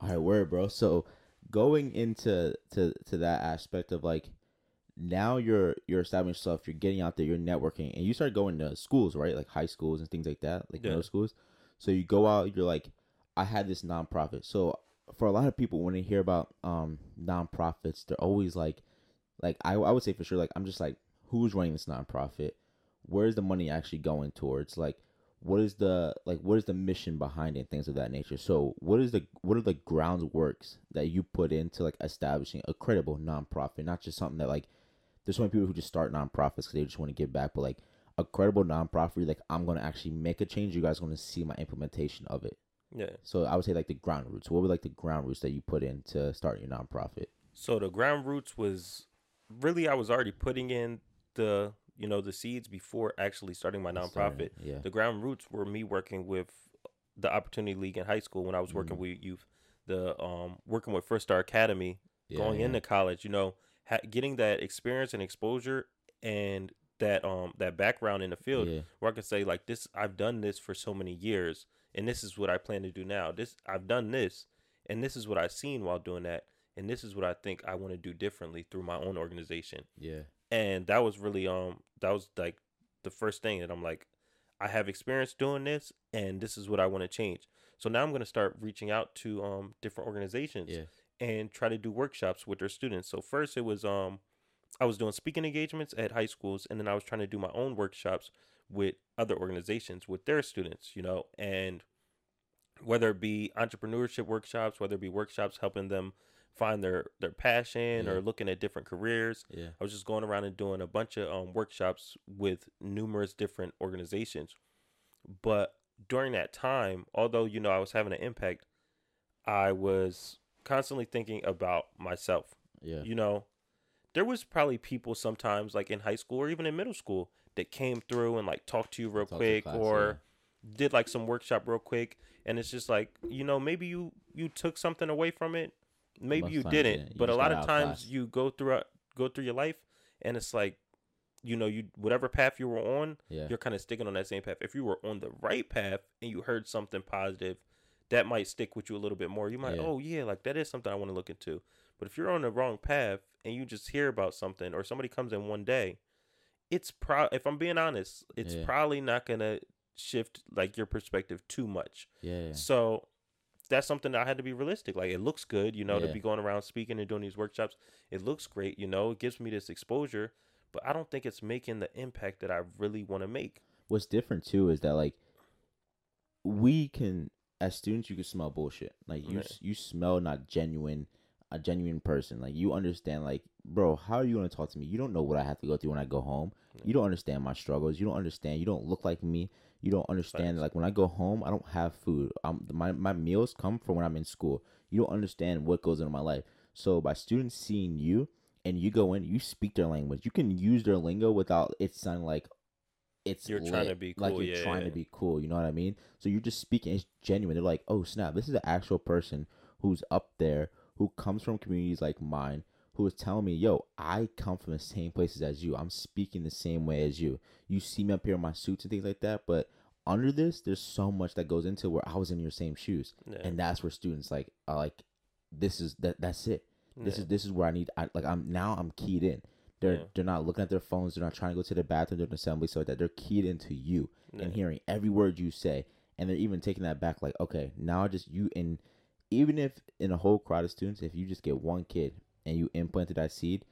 All right, word, bro. So going into to to that aspect of like now you're you're establishing yourself, you're getting out there, you're networking, and you start going to schools, right? Like high schools and things like that, like Yeah. middle schools. So you go out, you're like, I had this nonprofit. So for a lot of people, when they hear about um nonprofits, they're always like, like I I would say for sure, like I'm just like, who's running this nonprofit? Where's the money actually going towards? Like, what is the like what is the mission behind it things of that nature so what is the what are the groundworks that you put into like establishing a credible nonprofit not just something that like there's so many people who just start nonprofits because they just want to give back but like a credible nonprofit like i'm going to actually make a change you guys are going to see my implementation of it Yeah. so i would say like the ground roots what were like the ground roots that you put in to start your nonprofit So the ground roots was really I was already putting in the you know the seeds before actually starting my nonprofit. Yeah The ground roots were me working with the Opportunity League in high school when I was working Mhm. with youth. The um working with First Star Academy, yeah, going yeah. into college, you know, ha- getting that experience and exposure and that um that background in the field yeah where I can say like this I've done this for so many years and this is what I plan to do now. This I've done this and this is what I've seen while doing that and this is what I think I want to do differently through my own organization. yeah And that was really um that was like the first thing that I'm like I have experience doing this and this is what I want to change. So now I'm going to start reaching out to um different organizations yeah and try to do workshops with their students. So first it was um I was doing speaking engagements at high schools and then I was trying to do my own workshops with other organizations with their students, you know, and whether it be entrepreneurship workshops, whether it be workshops helping them find their their passion Yeah. or looking at different careers. yeah I was just going around and doing a bunch of um, workshops with numerous different organizations. But during that time, although you know I was having an impact, I was constantly thinking about myself. yeah You know, there was probably people sometimes like in high school or even in middle school that came through and like talked to you real Talk quick class, or did like some workshop real quick and it's just like, you know, maybe you you took something away from it. Maybe you didn't. You But a lot of times you go through uh, go through your life and it's like you know, you whatever path you were on, yeah you're kind of sticking on that same path. If you were on the right path and you heard something positive, that might stick with you a little bit more. You might, Yeah. oh yeah, like that is something I want to look into. But if you're on the wrong path and you just hear about something or somebody comes in one day it's pro if I'm being honest, it's Yeah. probably not gonna shift like your perspective too much. Yeah. So that's something that I had to be realistic. Like it looks good, you know, to be going around speaking and doing these workshops. It looks great, you know, it gives me this exposure, but I don't think it's making the impact that I really want to make. What's different too is that like we can as students you can smell bullshit. Like you you smell not genuine a genuine person. Like you understand like bro, how are you going to talk to me? You don't know what I have to go through when I go home. You don't understand my struggles. You don't understand. You don't look like me. You don't understand like when I go home, I don't have food. Um my my meals come from when I'm in school. You don't understand what goes into my life. So by students seeing you and you go in, you speak their language. You can use their lingo without it sounding like it's You're trying to lit, be like you're yeah, trying yeah. to be cool. You know what I mean? So you're just speaking. It's genuine. They're like, oh snap, this is an actual person who's up there who comes from communities like mine. Who is telling me, yo, I come from the same places as you. I'm speaking the same way as you. You see me up here in my suits and things like that, but under this, there's so much that goes into where I was in your same shoes, Yeah. and that's where students like are like, this is that. That's it. This Yeah. is this is where I need. I like. I'm now. I'm keyed in. They're Yeah. they're not looking at their phones. They're not trying to go to the bathroom during assembly, so that they're keyed into you and hearing every word you say, and they're even taking that back. Like, okay, now I just you and even if in a whole crowd of students, if you just get one kid and you implanted that seed,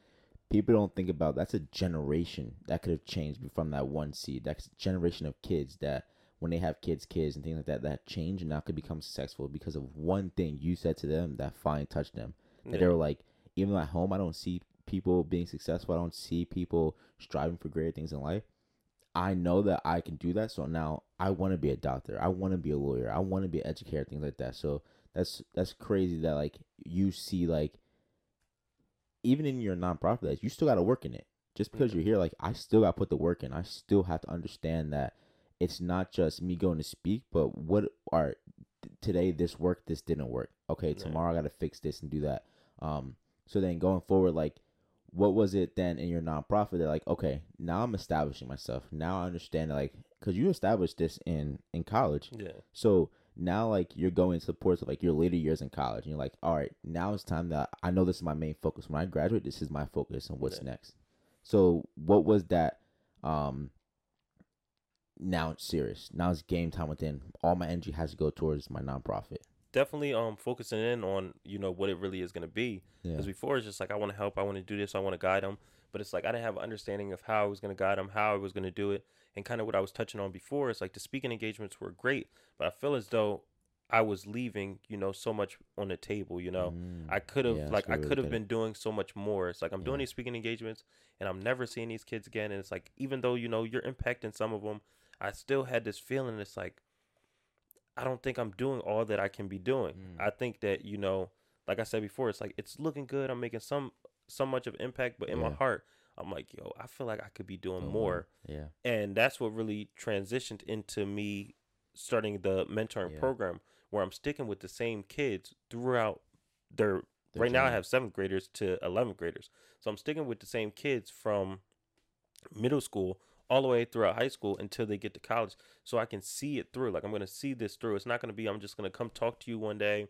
people don't think about that's a generation that could have changed from that one seed. That's a generation of kids that when they have kids, kids and things like that, that change and now could become successful because of one thing you said to them that finally touched them. That they were like, even at home, I don't see people being successful. I don't see people striving for greater things in life. I know that I can do that. So now I want to be a doctor. I want to be a lawyer. I want to be an educator, things like that. So that's that's crazy that like you see like even in your nonprofit that you still got to work in it. Just because Yeah. you're here, like I still got to put the work in. I still have to understand that it's not just me going to speak, but what are today this worked, this didn't work. Okay, Yeah. tomorrow I got to fix this and do that. Um, so then going forward, like what was it then in your nonprofit that like okay now i'm establishing myself now i understand like because you established this in in college Yeah. so now like you're going to the ports of like your later years in college and you're like all right now it's time that i know this is my main focus. When i graduate this is my focus and what's Yeah. next. So what was that um now it's serious. Now it's game time within. All my energy has to go towards my nonprofit. Definitely um focusing in on, you know, what it really is gonna be. yeah. Because before it's just like I want to help, I want to do this, I want to guide them, but it's like I didn't have an understanding of how I was going to guide them, how I was going to do it, and kind of what I was touching on before. is like the speaking engagements were great, but I feel as though I was leaving, you know, so much on the table. You know, Mm, I could have yeah, like I could have been doing so much more. It's like I'm doing these speaking engagements, and I'm never seeing these kids again. And it's like even though you know you're impacting some of them, I still had this feeling. It's like I don't think I'm doing all that I can be doing. Mm. I think that you know, like I said before, it's like it's looking good. I'm making some so much of impact, but in my heart, I'm like, yo, I feel like I could be doing Go more. yeah And that's what really transitioned into me starting the mentoring Yeah. program, where I'm sticking with the same kids throughout their. Their right now, I have seventh graders to 11th graders, so I'm sticking with the same kids from middle school all the way throughout high school until they get to college so I can see it through. Like I'm gonna see this through. It's not gonna be I'm just gonna come talk to you one day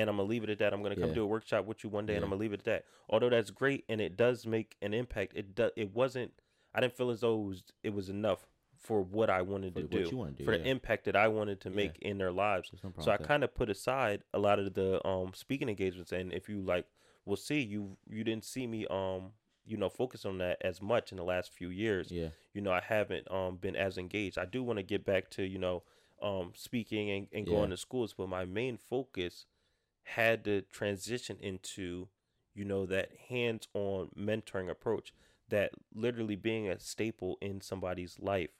and I'm gonna leave it at that. I'm gonna come Yeah. do a workshop with you one day and I'm gonna leave it at that. Although that's great and it does make an impact, it does it wasn't I didn't feel as though it was, it was enough for what I wanted For to what do, do, for the impact that I wanted to Yeah. make in their lives. No So I kind of put aside a lot of the um speaking engagements, and if you like, will see you you didn't see me um you know focus on that as much in the last few years. yeah You know, I haven't um been as engaged. I do want to get back to you know um speaking and, and going Yeah. to schools, but my main focus had to transition into you know that hands-on mentoring approach that literally being a staple in somebody's life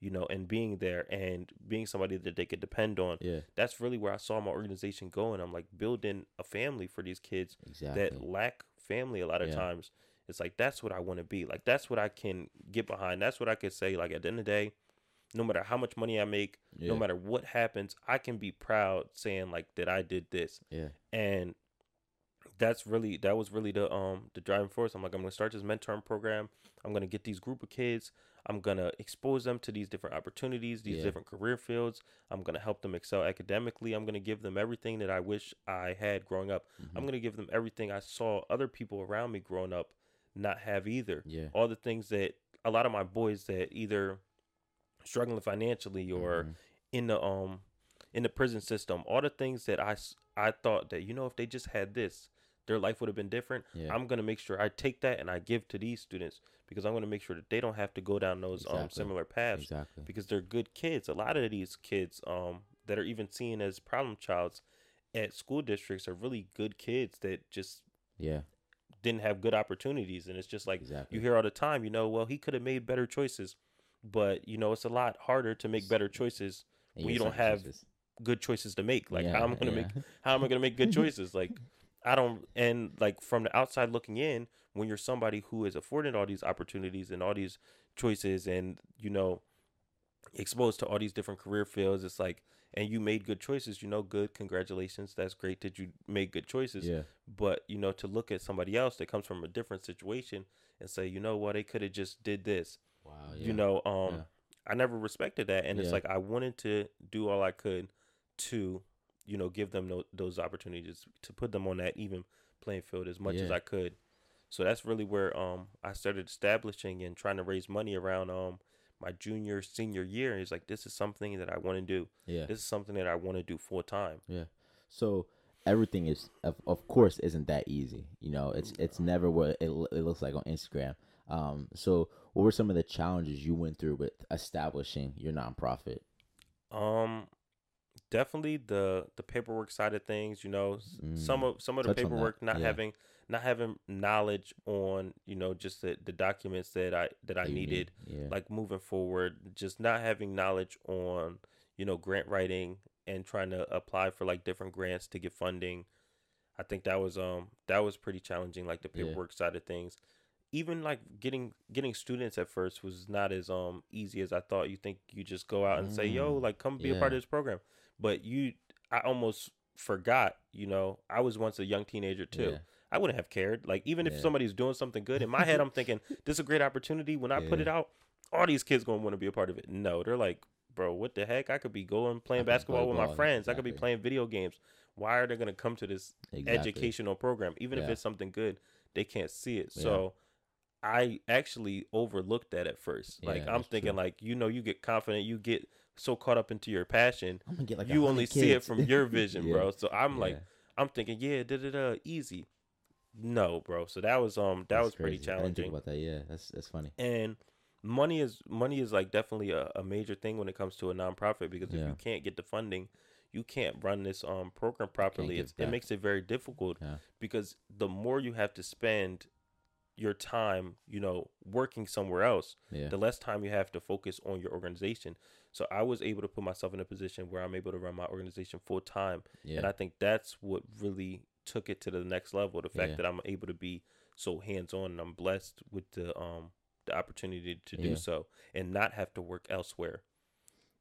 you know and being there and being somebody that they could depend on yeah that's really where I saw my organization going. I'm like building a family for these kids exactly that lack family a lot of Yeah. times. It's like that's what I want to be. Like that's what I can get behind. That's what I could say. Like at the end of the day, no matter how much money I make, yeah no matter what happens, I can be proud saying like that I did this. yeah And that's really that was really the um the driving force. I'm like I'm gonna start this mentoring program. I'm gonna get these group of kids. I'm gonna expose them to these different opportunities, these Yeah. different career fields. I'm gonna help them excel academically. I'm gonna give them everything that I wish I had growing up. Mm-hmm. I'm gonna give them everything I saw other people around me growing up not have either. Yeah. All the things that a lot of my boys that either struggling financially or Mhm. in the um in the prison system, all the things that I I thought that you know if they just had this, their life would have been different. Yeah. I'm gonna make sure I take that and I give to these students because I'm gonna make sure that they don't have to go down those um similar paths exactly. because they're good kids. A lot of these kids um that are even seen as problem childs at school districts are really good kids that just Yeah. didn't have good opportunities and it's just like Exactly. you hear all the time, you know, well he could have made better choices, but you know it's a lot harder to make better choices when you don't have circumstances. good choices to make. Like Yeah, how am I gonna yeah. make how am I gonna make good choices? Like I don't and like from the outside looking in, when you're somebody who is afforded all these opportunities and all these choices and you know exposed to all these different career fields, it's like and you made good choices, you know, good, congratulations. That's great that you made good choices. Yeah. But, you know, to look at somebody else that comes from a different situation and say, you know what, they could have just did this. Wow. You know, um Yeah. I never respected that, and it's like I wanted to do all I could to, you know, give them tho- those opportunities to put them on that even playing field as much as I could. So that's really where um I started establishing and trying to raise money around um my junior senior year. And it's like this is something that I want to do. Yeah. This is something that I want to do full time. Yeah. So everything is of, of course isn't that easy. You know, it's it's never what it, it looks like on Instagram. Um so what were some of the challenges you went through with establishing your nonprofit? Um, definitely the the paperwork side of things. You know, s- some Mm, of some of the touch on that, paperwork not yeah. having not having knowledge on you know just the, the documents that I that I that you need? needed Yeah. like moving forward. Just not having knowledge on you know grant writing and trying to apply for like different grants to get funding. I think that was um that was pretty challenging, like the Yeah. paperwork side of things. Even like getting getting students at first was not as um easy as I thought. You think you just go out and say, "Yo, Mm, like come be a part of this program," but you, I almost forgot. You know, I was once a young teenager too. Yeah. I wouldn't have cared. Like even if somebody's doing something good, in my head I'm thinking, "This is a great opportunity." When I put it out, all these kids gonna want to be a part of it. No, they're like, "Bro, what the heck? I could be going playing basketball with my friends. I could be playing video games. Why are they gonna come to this Exactly. educational program, even if it's something good, they can't see it. Yeah. So I actually overlooked that at first. Like Yeah, I'm thinking, true. like you know, you get confident, you get so caught up into your passion, I'm gonna get like you 100 only see it from your vision, Yeah, bro. So I'm like. I'm thinking, yeah, da da da, easy. No, bro. So that was um that That's was pretty crazy. Think challenging. about that. Yeah, that's that's funny. And money is money is like definitely a, a major thing when it comes to a nonprofit because if you can't get the funding, you can't run this um program properly. it makes it very difficult Yeah. because the more you have to spend your time, you know, working somewhere else, Yeah. the less time you have to focus on your organization. So I was able to put myself in a position where I'm able to run my organization full time, and I think that's what really took it to the next level. The fact Yeah. that I'm able to be so hands on, and I'm blessed with the um the opportunity to Yeah. do so, and not have to work elsewhere.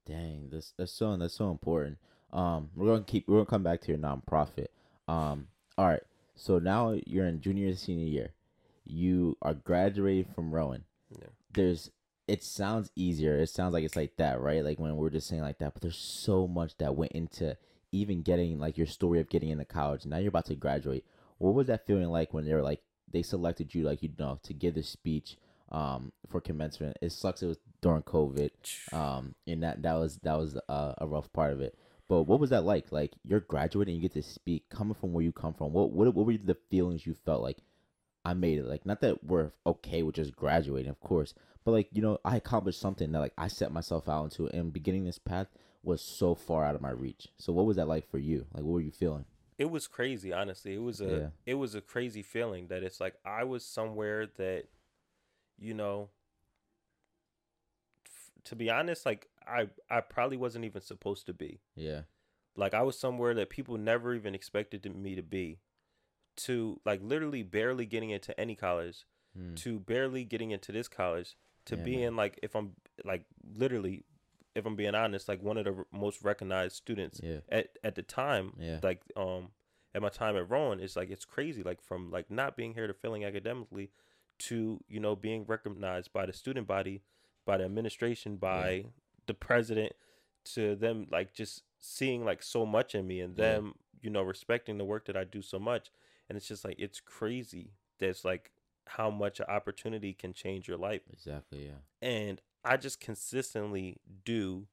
Dang, this that's so that's so important. Um, we're gonna keep we're gonna come back to your nonprofit. Um, all right. So now you're in junior and senior year. You are graduating from Rowan. Yeah. There's it sounds easier. It sounds like it's like that, right? Like when we're just saying like that, but there's so much that went into even getting like your story of getting into college. Now you're about to graduate. What was that feeling like when they were like they selected you like you know to give this speech um for commencement? It sucks it was during COVID um and that that was that was uh, a rough part of it but what was that like like you're graduating you get to speak coming from where you come from what what, what were the feelings you felt like i made it like not that we're okay with just graduating of course but like you know i accomplished something that like i set myself out into and beginning this path was so far out of my reach. So what was that like for you? Like what were you feeling? It was crazy honestly. It was a Yeah. it was a crazy feeling that it's like i was somewhere that you know f- to be honest like i i probably wasn't even supposed to be. Yeah. Like i was somewhere that people never even expected me to be to like literally barely getting into any college Hmm. to barely getting into this college to Yeah, being man. like if i'm like literally if i'm being honest like one of the r- most recognized students yeah at at the time Yeah. like um at my time at Rowan it's like it's crazy like from like not being here to failing academically to you know being recognized by the student body by the administration by the president to them like just seeing like so much in me and them you know respecting the work that I do so much and it's just like it's crazy that's like how much an opportunity can change your life. Exactly. Yeah. And I just consistently do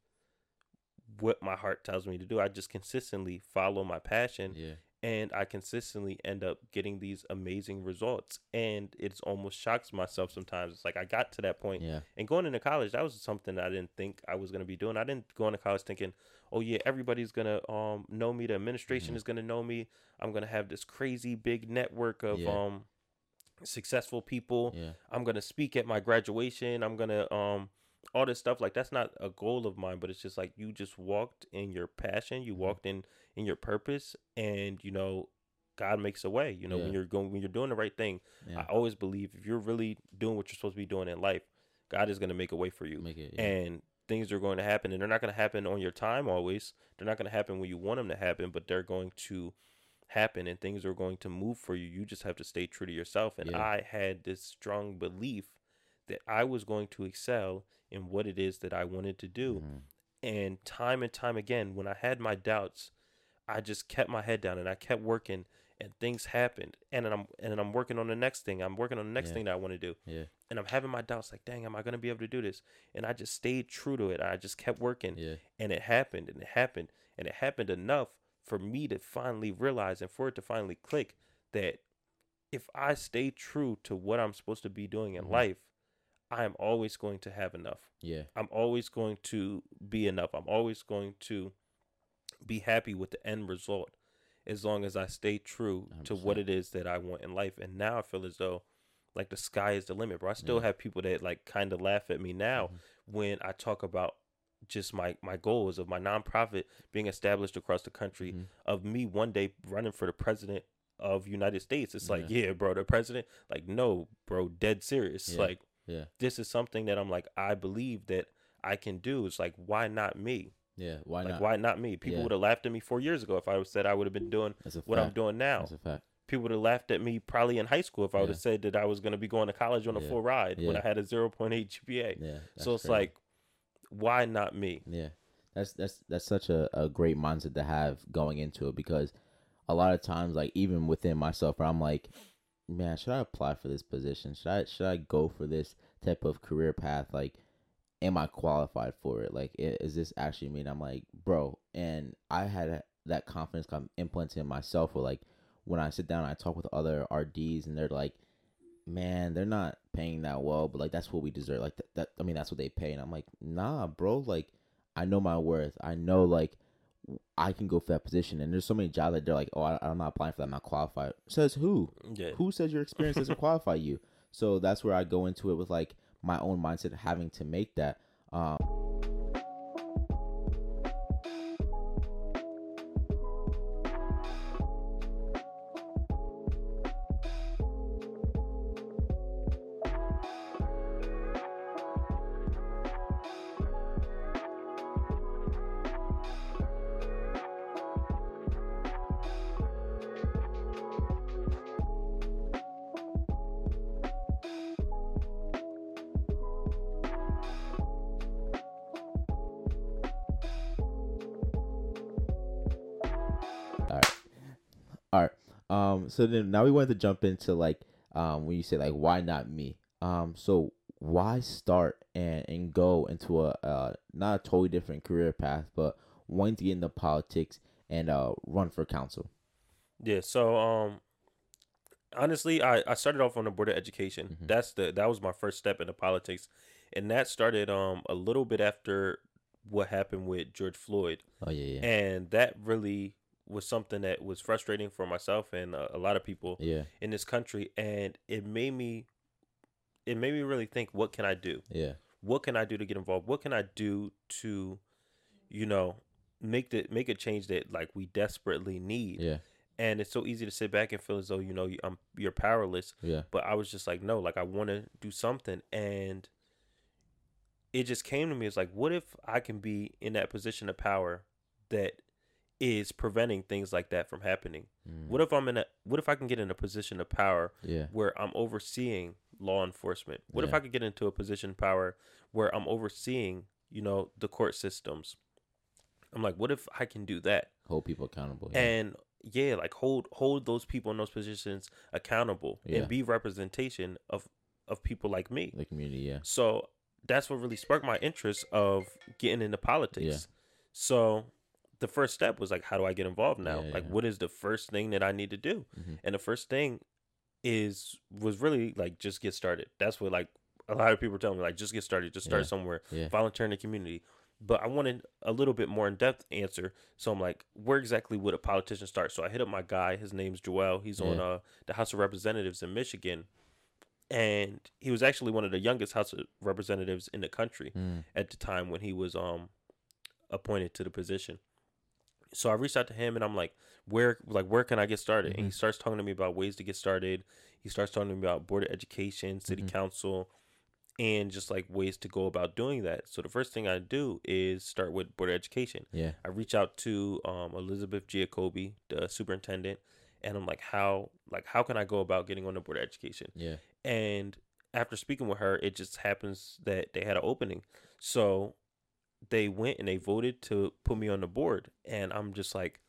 what my heart tells me to do. I just consistently follow my passion Yeah. And I consistently end up getting these amazing results. And it's almost shocks myself sometimes. It's like I got to that point Yeah. and going into college, that was something I didn't think I was gonna be doing. I didn't go into college thinking, "Oh yeah, everybody's gonna um know me. The administration Mhm. is gonna know me. I'm gonna have this crazy big network of Yeah. um successful people. Yeah. I'm gonna speak at my graduation. I'm gonna um all this stuff. Like that's not a goal of mine, but it's just like you just walked in your passion. You Mhm. walked in in your purpose, and you know." God makes a way, you know, when you're going, when you're doing the right thing. I always believe if you're really doing what you're supposed to be doing in life, God is going to make a way for you it. Yeah. and things are going to happen and they're not going to happen on your time always they're not going to happen when you want them to happen but they're going to happen and things are going to move for you you just have to stay true to yourself and Yeah. i had this strong belief that i was going to excel in what it is that i wanted to do Mhm. and time and time again when i had my doubts i just kept my head down and i kept working and things happened and then i'm and i'm working on the next thing i'm working on the next Yeah. thing that i want to do Yeah. and I'm having my doubts like, dang, am I going to be able to do this? And I just stayed true to it. I just kept working Yeah. and it happened and it happened and it happened enough for me to finally realize and for it to finally click that if I stay true to what I'm supposed to be doing in Mhm. life, I am always going to have enough. Yeah. I'm always going to be enough. I'm always going to be happy with the end result as long as I stay true to what it is that I want in life. And now I feel as though like the sky is the limit, bro. I still Yeah. have people that like kind of laugh at me now Mhm. when I talk about just my my goals of my nonprofit being established across the country Mhm. of me one day running for the president of United States. It's like, Yeah. yeah, bro, the president. Like, no, bro, dead serious. Yeah. Like Yeah. this is something that I'm like, I believe that I can do. It's like, why not me? Yeah. Why like, not? why not me? People Yeah. would have laughed at me four years ago if I said I would have been doing what I'm doing now. That's a fact. People would have laughed at me probably in high school if I would have Yeah. said that I was going to be going to college on a Yeah. full ride when I had a 0.8 GPA. Yeah. so it's crazy. like, why not me? Yeah, that's that's that's such a, a great mindset to have going into it because a lot of times, like even within myself, where I'm like, man, should I apply for this position? Should I should I go for this type of career path? Like, am I qualified for it? Like, is this actually me? And I'm like, bro, and I had that confidence come implanted in myself. Where like when I sit down, I talk with other RDs, and they're like. Man, they're not paying that well, but like that's what we deserve. Like that, that I mean, that's what they pay, and I'm like, nah, bro. Like, I know my worth. I know like I can go for that position. And there's so many jobs that they're like, oh, I, I'm not applying for that. I'm not qualified. Says who? Yeah. Who says your experience doesn't qualify you? So that's where I go into it with like my own mindset, having to make that. Um, so then now we wanted to jump into like um when you say like why not me? Um, so why start and and go into a uh not a totally different career path, but wanting to get into politics and uh run for council. Yeah. So, um, honestly, I, I started off on the board of education. Mhm. That's the that was my first step into politics, and that started um a little bit after what happened with George Floyd, Oh yeah, yeah, and that really was something that was frustrating for myself and uh, a lot of people yeah, in this country, and it made me it made me really think, what can I do? yeah, what can I do to get involved? What can I do to, you know, make the make a change that like we desperately need? yeah, And it's so easy to sit back and feel as though you know I'm you're powerless. yeah, But I was just like, no, like I want to do something, and it just came to me. It's like, what if I can be in that position of power that is preventing things like that from happening? Mm, What if I'm in a what if I can get in a position of power yeah, where I'm overseeing law enforcement? What if I could get into a position of power where I'm overseeing, you know, the court systems? I'm like, what if I can do that? hold people accountable. Yeah. And yeah, like hold hold those people in those positions accountable Yeah. and be representation of of people like me. The community, yeah. So that's what really sparked my interest of getting into politics. So the first step was like, how do I get involved now? Yeah, like, yeah. what is the first thing that I need to do? Mhm. And the first thing is was really like just get started. That's what like a lot of people tell me like just get started, just start Yeah. somewhere, volunteer in the community. But I wanted a little bit more in depth answer, so I'm like, where exactly would a politician start? So I hit up my guy. His name's Joel. He's on uh, the House of Representatives in Michigan, and he was actually one of the youngest House of Representatives in the country Mm. at the time when he was um appointed to the position. So I reached out to him and I'm like, where like where can I get started? And he Mhm. starts talking to me about ways to get started. He starts talking to me about board of education, city Mhm. council, and just like ways to go about doing that. So the first thing I do is start with board of education. Yeah. I reach out to um, Elizabeth Giacobi, the superintendent, and I'm like, how like how can I go about getting on the board of education? Yeah. And after speaking with her, it just happens that they had an opening. So they went and they voted to put me on the board. And I'm just like,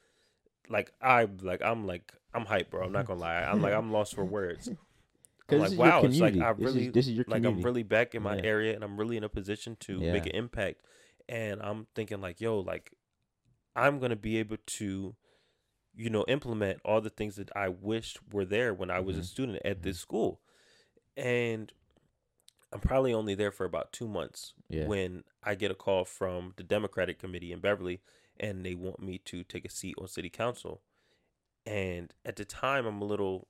like I like I'm like I'm hype, bro. I'm not gonna lie. I'm like I'm lost for words. I'm Because like, wow, it's like. I This really is, this is your like. I'm really back in my Yeah. area and I'm really in a position to make an impact. And I'm thinking like, yo, like I'm gonna be able to, you know, implement all the things that I wished were there when I was a Mhm. student at this school. And I'm probably only there for about two months Yeah. when I get a call from the Democratic Committee in Beverly and they want me to take a seat on city council. And at the time I'm a little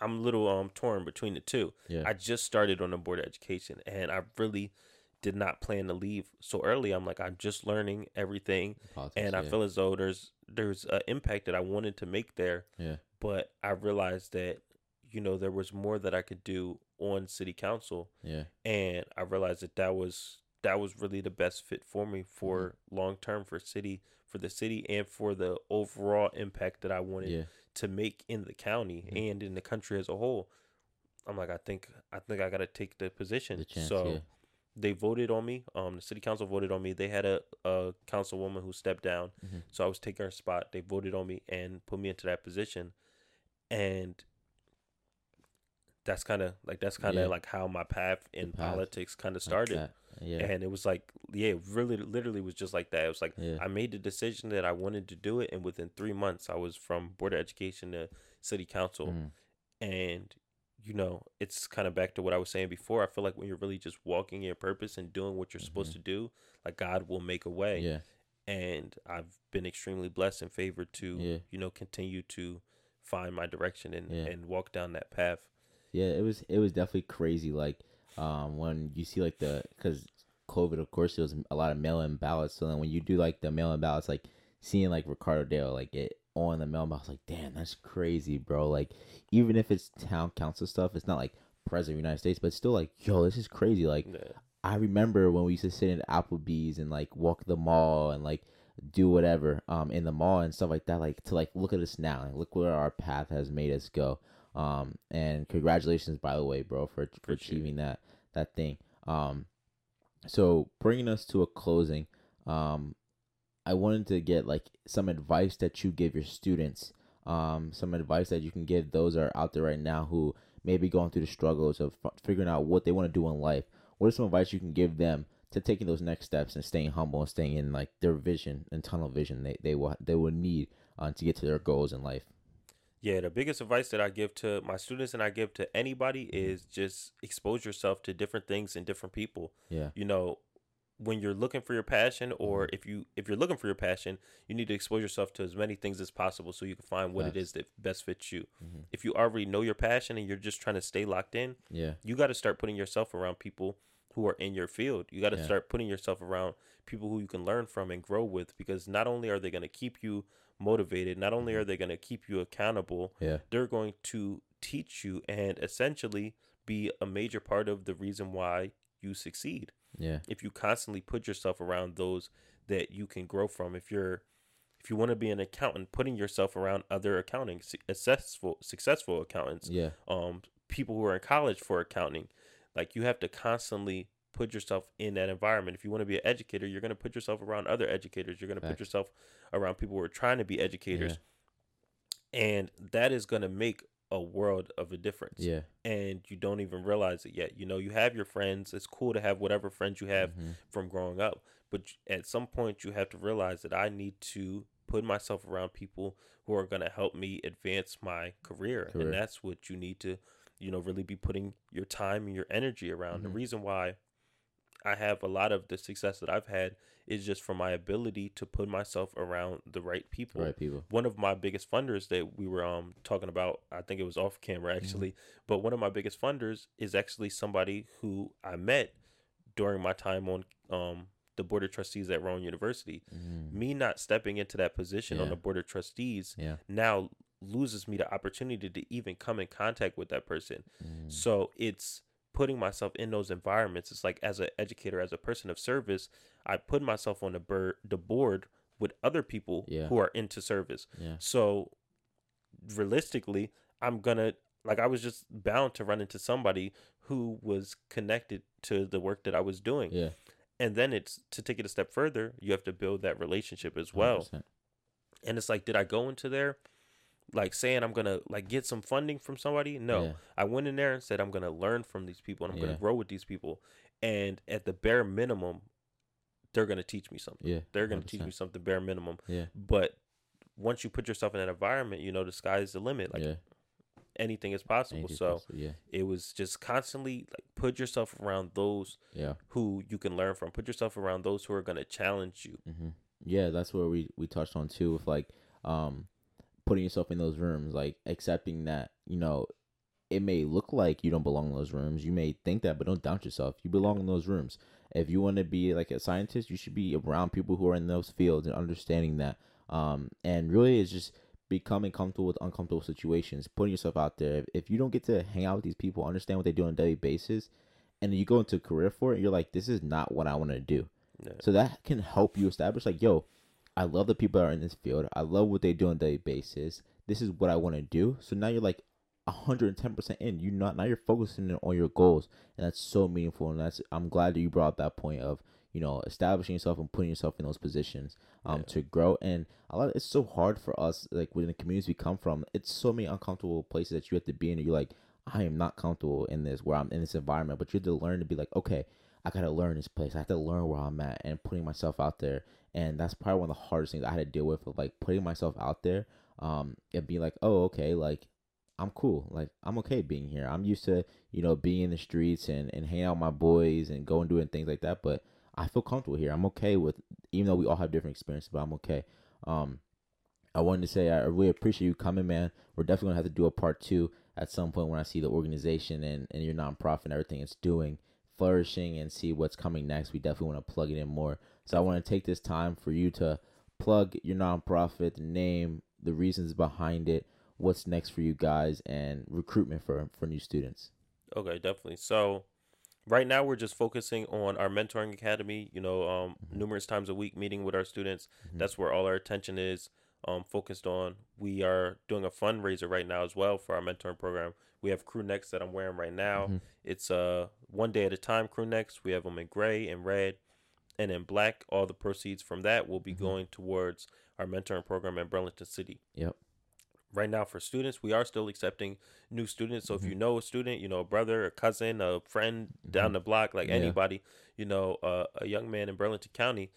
I'm a little um torn between the two. yeah. I just started on the board of education and I really did not plan to leave so early. I'm like I'm just learning everything Politics, and I yeah. feel as though there's there's an impact that I wanted to make there, Yeah. but I realized that you know there was more that I could do on city council Yeah. and I realized that that was that was really the best fit for me for Mm-hmm. long term for city for the city and for the overall impact that I wanted Yeah. to make in the county Mhm. and in the country as a whole. I'm like I think I think I got to take the position. The chance. so yeah. they voted on me. Um, the city council voted on me. They had a, a councilwoman who stepped down, Mhm. so I was taking her spot. They voted on me and put me into that position, and that's kind of like that's kind of Yeah. like how my path in path, politics kind of started. that. Yeah. And it was like, yeah, it really, literally was just like that. It was like Yeah. I made the decision that I wanted to do it, and within three months, I was from board of education to city council Mm. and you know it's kind of back to what i was saying before i feel like when you're really just walking your purpose and doing what you're supposed to do like god will make a way Mm-hmm. Yeah. and i've been extremely blessed and favored to Yeah. you know continue to find my direction and, Yeah. and walk down that path Yeah, it was it was definitely crazy. Like, um, when you see like the because COVID, of course, there was a lot of mail-in ballots. So then when you do like the mail-in ballots, like seeing like Ricardo Dale like it on the mail-in like, damn, that's crazy, bro. Like, even if it's town council stuff, it's not like president of the United States, but still like, yo, this is crazy. Like, Yeah. I remember when we used to sit in Applebee's and like walk the mall and like do whatever um in the mall and stuff like that. Like to like look at us now and look where our path has made us go. Um and congratulations by the way, bro, for for achieving that that thing. Um so bringing us to a closing, um I wanted to get like some advice that you give your students. Um some advice that you can give those that are out there right now who may be going through the struggles of f- figuring out what they want to do in life what are some advice you can give them to taking those next steps and staying humble and staying in like their vision and tunnel vision they they will they will need uh, to get to their goals in life yeah the biggest advice that i give to my students and i give to anybody Mm-hmm. is just expose yourself to different things and different people yeah you know when you're looking for your passion or Mm-hmm. if you if you're looking for your passion you need to expose yourself to as many things as possible so you can find what it is that best fits you Mhm. if you already know your passion and you're just trying to stay locked in yeah you got to start putting yourself around people who are in your field you got to Yeah. start putting yourself around people who you can learn from and grow with because not only are they going to keep you motivated not only Mm-hmm. are they going to keep you accountable yeah. they're going to teach you and essentially be a major part of the reason why you succeed. Yeah. If you constantly put yourself around those that you can grow from if you're if you want to be an accountant putting yourself around other accounting successful successful accountants yeah. um people who are in college for accounting like you have to constantly put yourself in that environment. If you want to be an educator you're going to put yourself around other educators. You're going to put yourself around people who are trying to be educators. And that is going to make a world of a difference. Yeah. and you don't even realize it yet. You know you have your friends. It's cool to have whatever friends you have Mhm. from growing up. But at some point you have to realize that i need to put myself around people who are going to help me advance my career, and that's what you need to you know really be putting your time and your energy around. The Mhm. reason why i have a lot of the success that i've had is just from my ability to put myself around the right people Right, people. one of my biggest funders that we were um talking about i think it was off camera actually but one of my biggest funders is actually somebody who i met during my time on um the board of trustees at rowan university Mhm. me not stepping into that position on the board of trustees Yeah. now loses me the opportunity to even come in contact with that person Mm. so it's putting myself in those environments. It's like as an educator, as a person of service, I put myself on the bur- the board with other people Yeah. who are into service. Yeah. So realistically, I'm gonna like I was just bound to run into somebody who was connected to the work that I was doing. Yeah. And then it's to take it a step further, you have to build that relationship as well 100%. and it's like did i go into there like saying i'm gonna like get some funding from somebody no Yeah. i went in there and said i'm gonna learn from these people and i'm Yeah. gonna grow with these people and at the bare minimum they're gonna teach me something Yeah. they're gonna teach me something bare minimum Yeah. but once you put yourself in that environment you know the sky's the limit like yeah. anything is possible Anything so possible, yeah. it was just constantly like put yourself around those Yeah. who you can learn from put yourself around those who are gonna challenge you hmm Yeah, that's where we we touched on too, with like um putting yourself in those rooms, like accepting that you know it may look like you don't belong in those rooms. You may think that, but don't doubt yourself. You belong in those rooms. If you want to be like a scientist, you should be around people who are in those fields and understanding that. Um, and really, it's just becoming comfortable with uncomfortable situations, putting yourself out there. If, you don't get to hang out with these people, understand what they do on a daily basis, and you go into a career for it, you're like, this is not what I want to do. Yeah. So that can help you establish like, yo, I love the people that are in this field. I love what they do on a daily basis. This is what I want to do. So now you're like 110% in. You not now you're focusing on your goals, and that's so meaningful. And that's I'm glad that you brought up that point of you know establishing yourself and putting yourself in those positions um Yeah. to grow. And a lot it's so hard for us like within the communities we come from. It's so many uncomfortable places that you have to be in. And you're like, I am not comfortable in this where I'm in this environment. But you have to learn to be like, okay, I gotta learn this place. I have to learn where I'm at and putting myself out there. And that's probably one of the hardest things I had to deal with, of like putting myself out there, um, and being like, oh, okay, like I'm cool. Like I'm okay being here. I'm used to, you know, being in the streets and, and hanging out with my boys and going doing things like that. But I feel comfortable here. I'm okay with even though we all have different experiences, but I'm okay. Um I wanted to say I really appreciate you coming, man. We're definitely gonna have to do a part two at some point when I see the organization and, and your nonprofit and everything it's doing flourishing and see what's coming next. We definitely want to plug it in more. So I want to take this time for you to plug your nonprofit, the name, the reasons behind it, what's next for you guys, and recruitment for for new students. Okay, definitely. So right now we're just focusing on our mentoring academy, you know, um numerous times a week meeting with our students. Mhm. That's where all our attention is um focused on. We are doing a fundraiser right now as well for our mentoring program. We have crew necks that I'm wearing right now. Mhm. It's uh one day at a time crew necks. We have them in gray and red and in black. All the proceeds from that will be Mhm. going towards our mentoring program in Burlington City Yep. right now for students we are still accepting new students so Mhm. if you know a student you know a brother a cousin a friend down Mhm. the block like Yeah. anybody you know uh, a young man in burlington county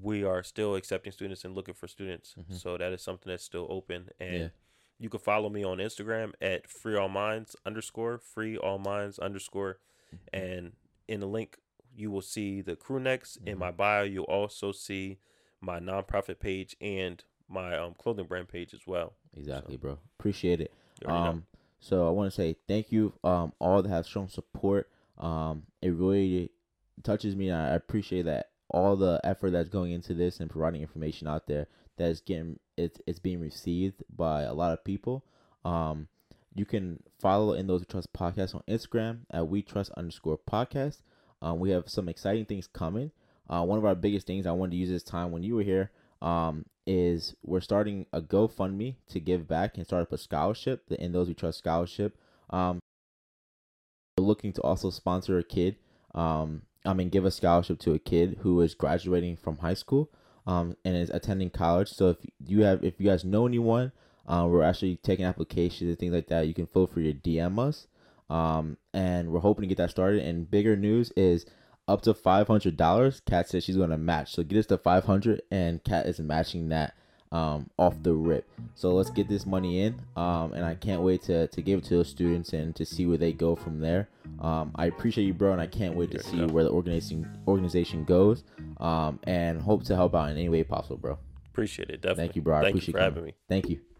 we are still accepting students and looking for students Mhm. so that is something that's still open and Yeah. you can follow me on instagram at free all minds underscore free all minds underscore Mm-hmm. and in the link you will see the crew necks in Mhm. my bio you'll also see my nonprofit page and my um, clothing brand page as well Exactly, bro. Appreciate it. You already know. Um, so I want to say thank you, um, all that have shown support. Um, it really touches me. And I appreciate that all the effort that's going into this and providing information out there that is getting it's it's being received by a lot of people. Um, you can follow in those We trust podcast on Instagram at we trust underscore podcast. Um, we have some exciting things coming. Uh, one of our biggest things I wanted to use this time when you were here um, is we're starting a GoFundMe to give back and start up a scholarship, the In Those We Trust scholarship. Um, we're looking to also sponsor a kid. Um, I mean, give a scholarship to a kid who is graduating from high school, um, and is attending college. So if you have, if you guys know anyone, Um, we're actually taking applications and things like that. You can feel free to DM us. Um, and we're hoping to get that started. And bigger news is up to five hundred dollars. Kat says she's gonna match. So get us to five hundred, and Kat is matching that um, off the rip. So let's get this money in. Um, and I can't wait to, to give it to the students and to see where they go from there. Um, I appreciate you, bro, and I can't wait to see where the organization organization goes. Um, and hope to help out in any way possible, bro. Appreciate it. Definitely. Thank you, bro. I Thank appreciate you for coming. having me. Thank you.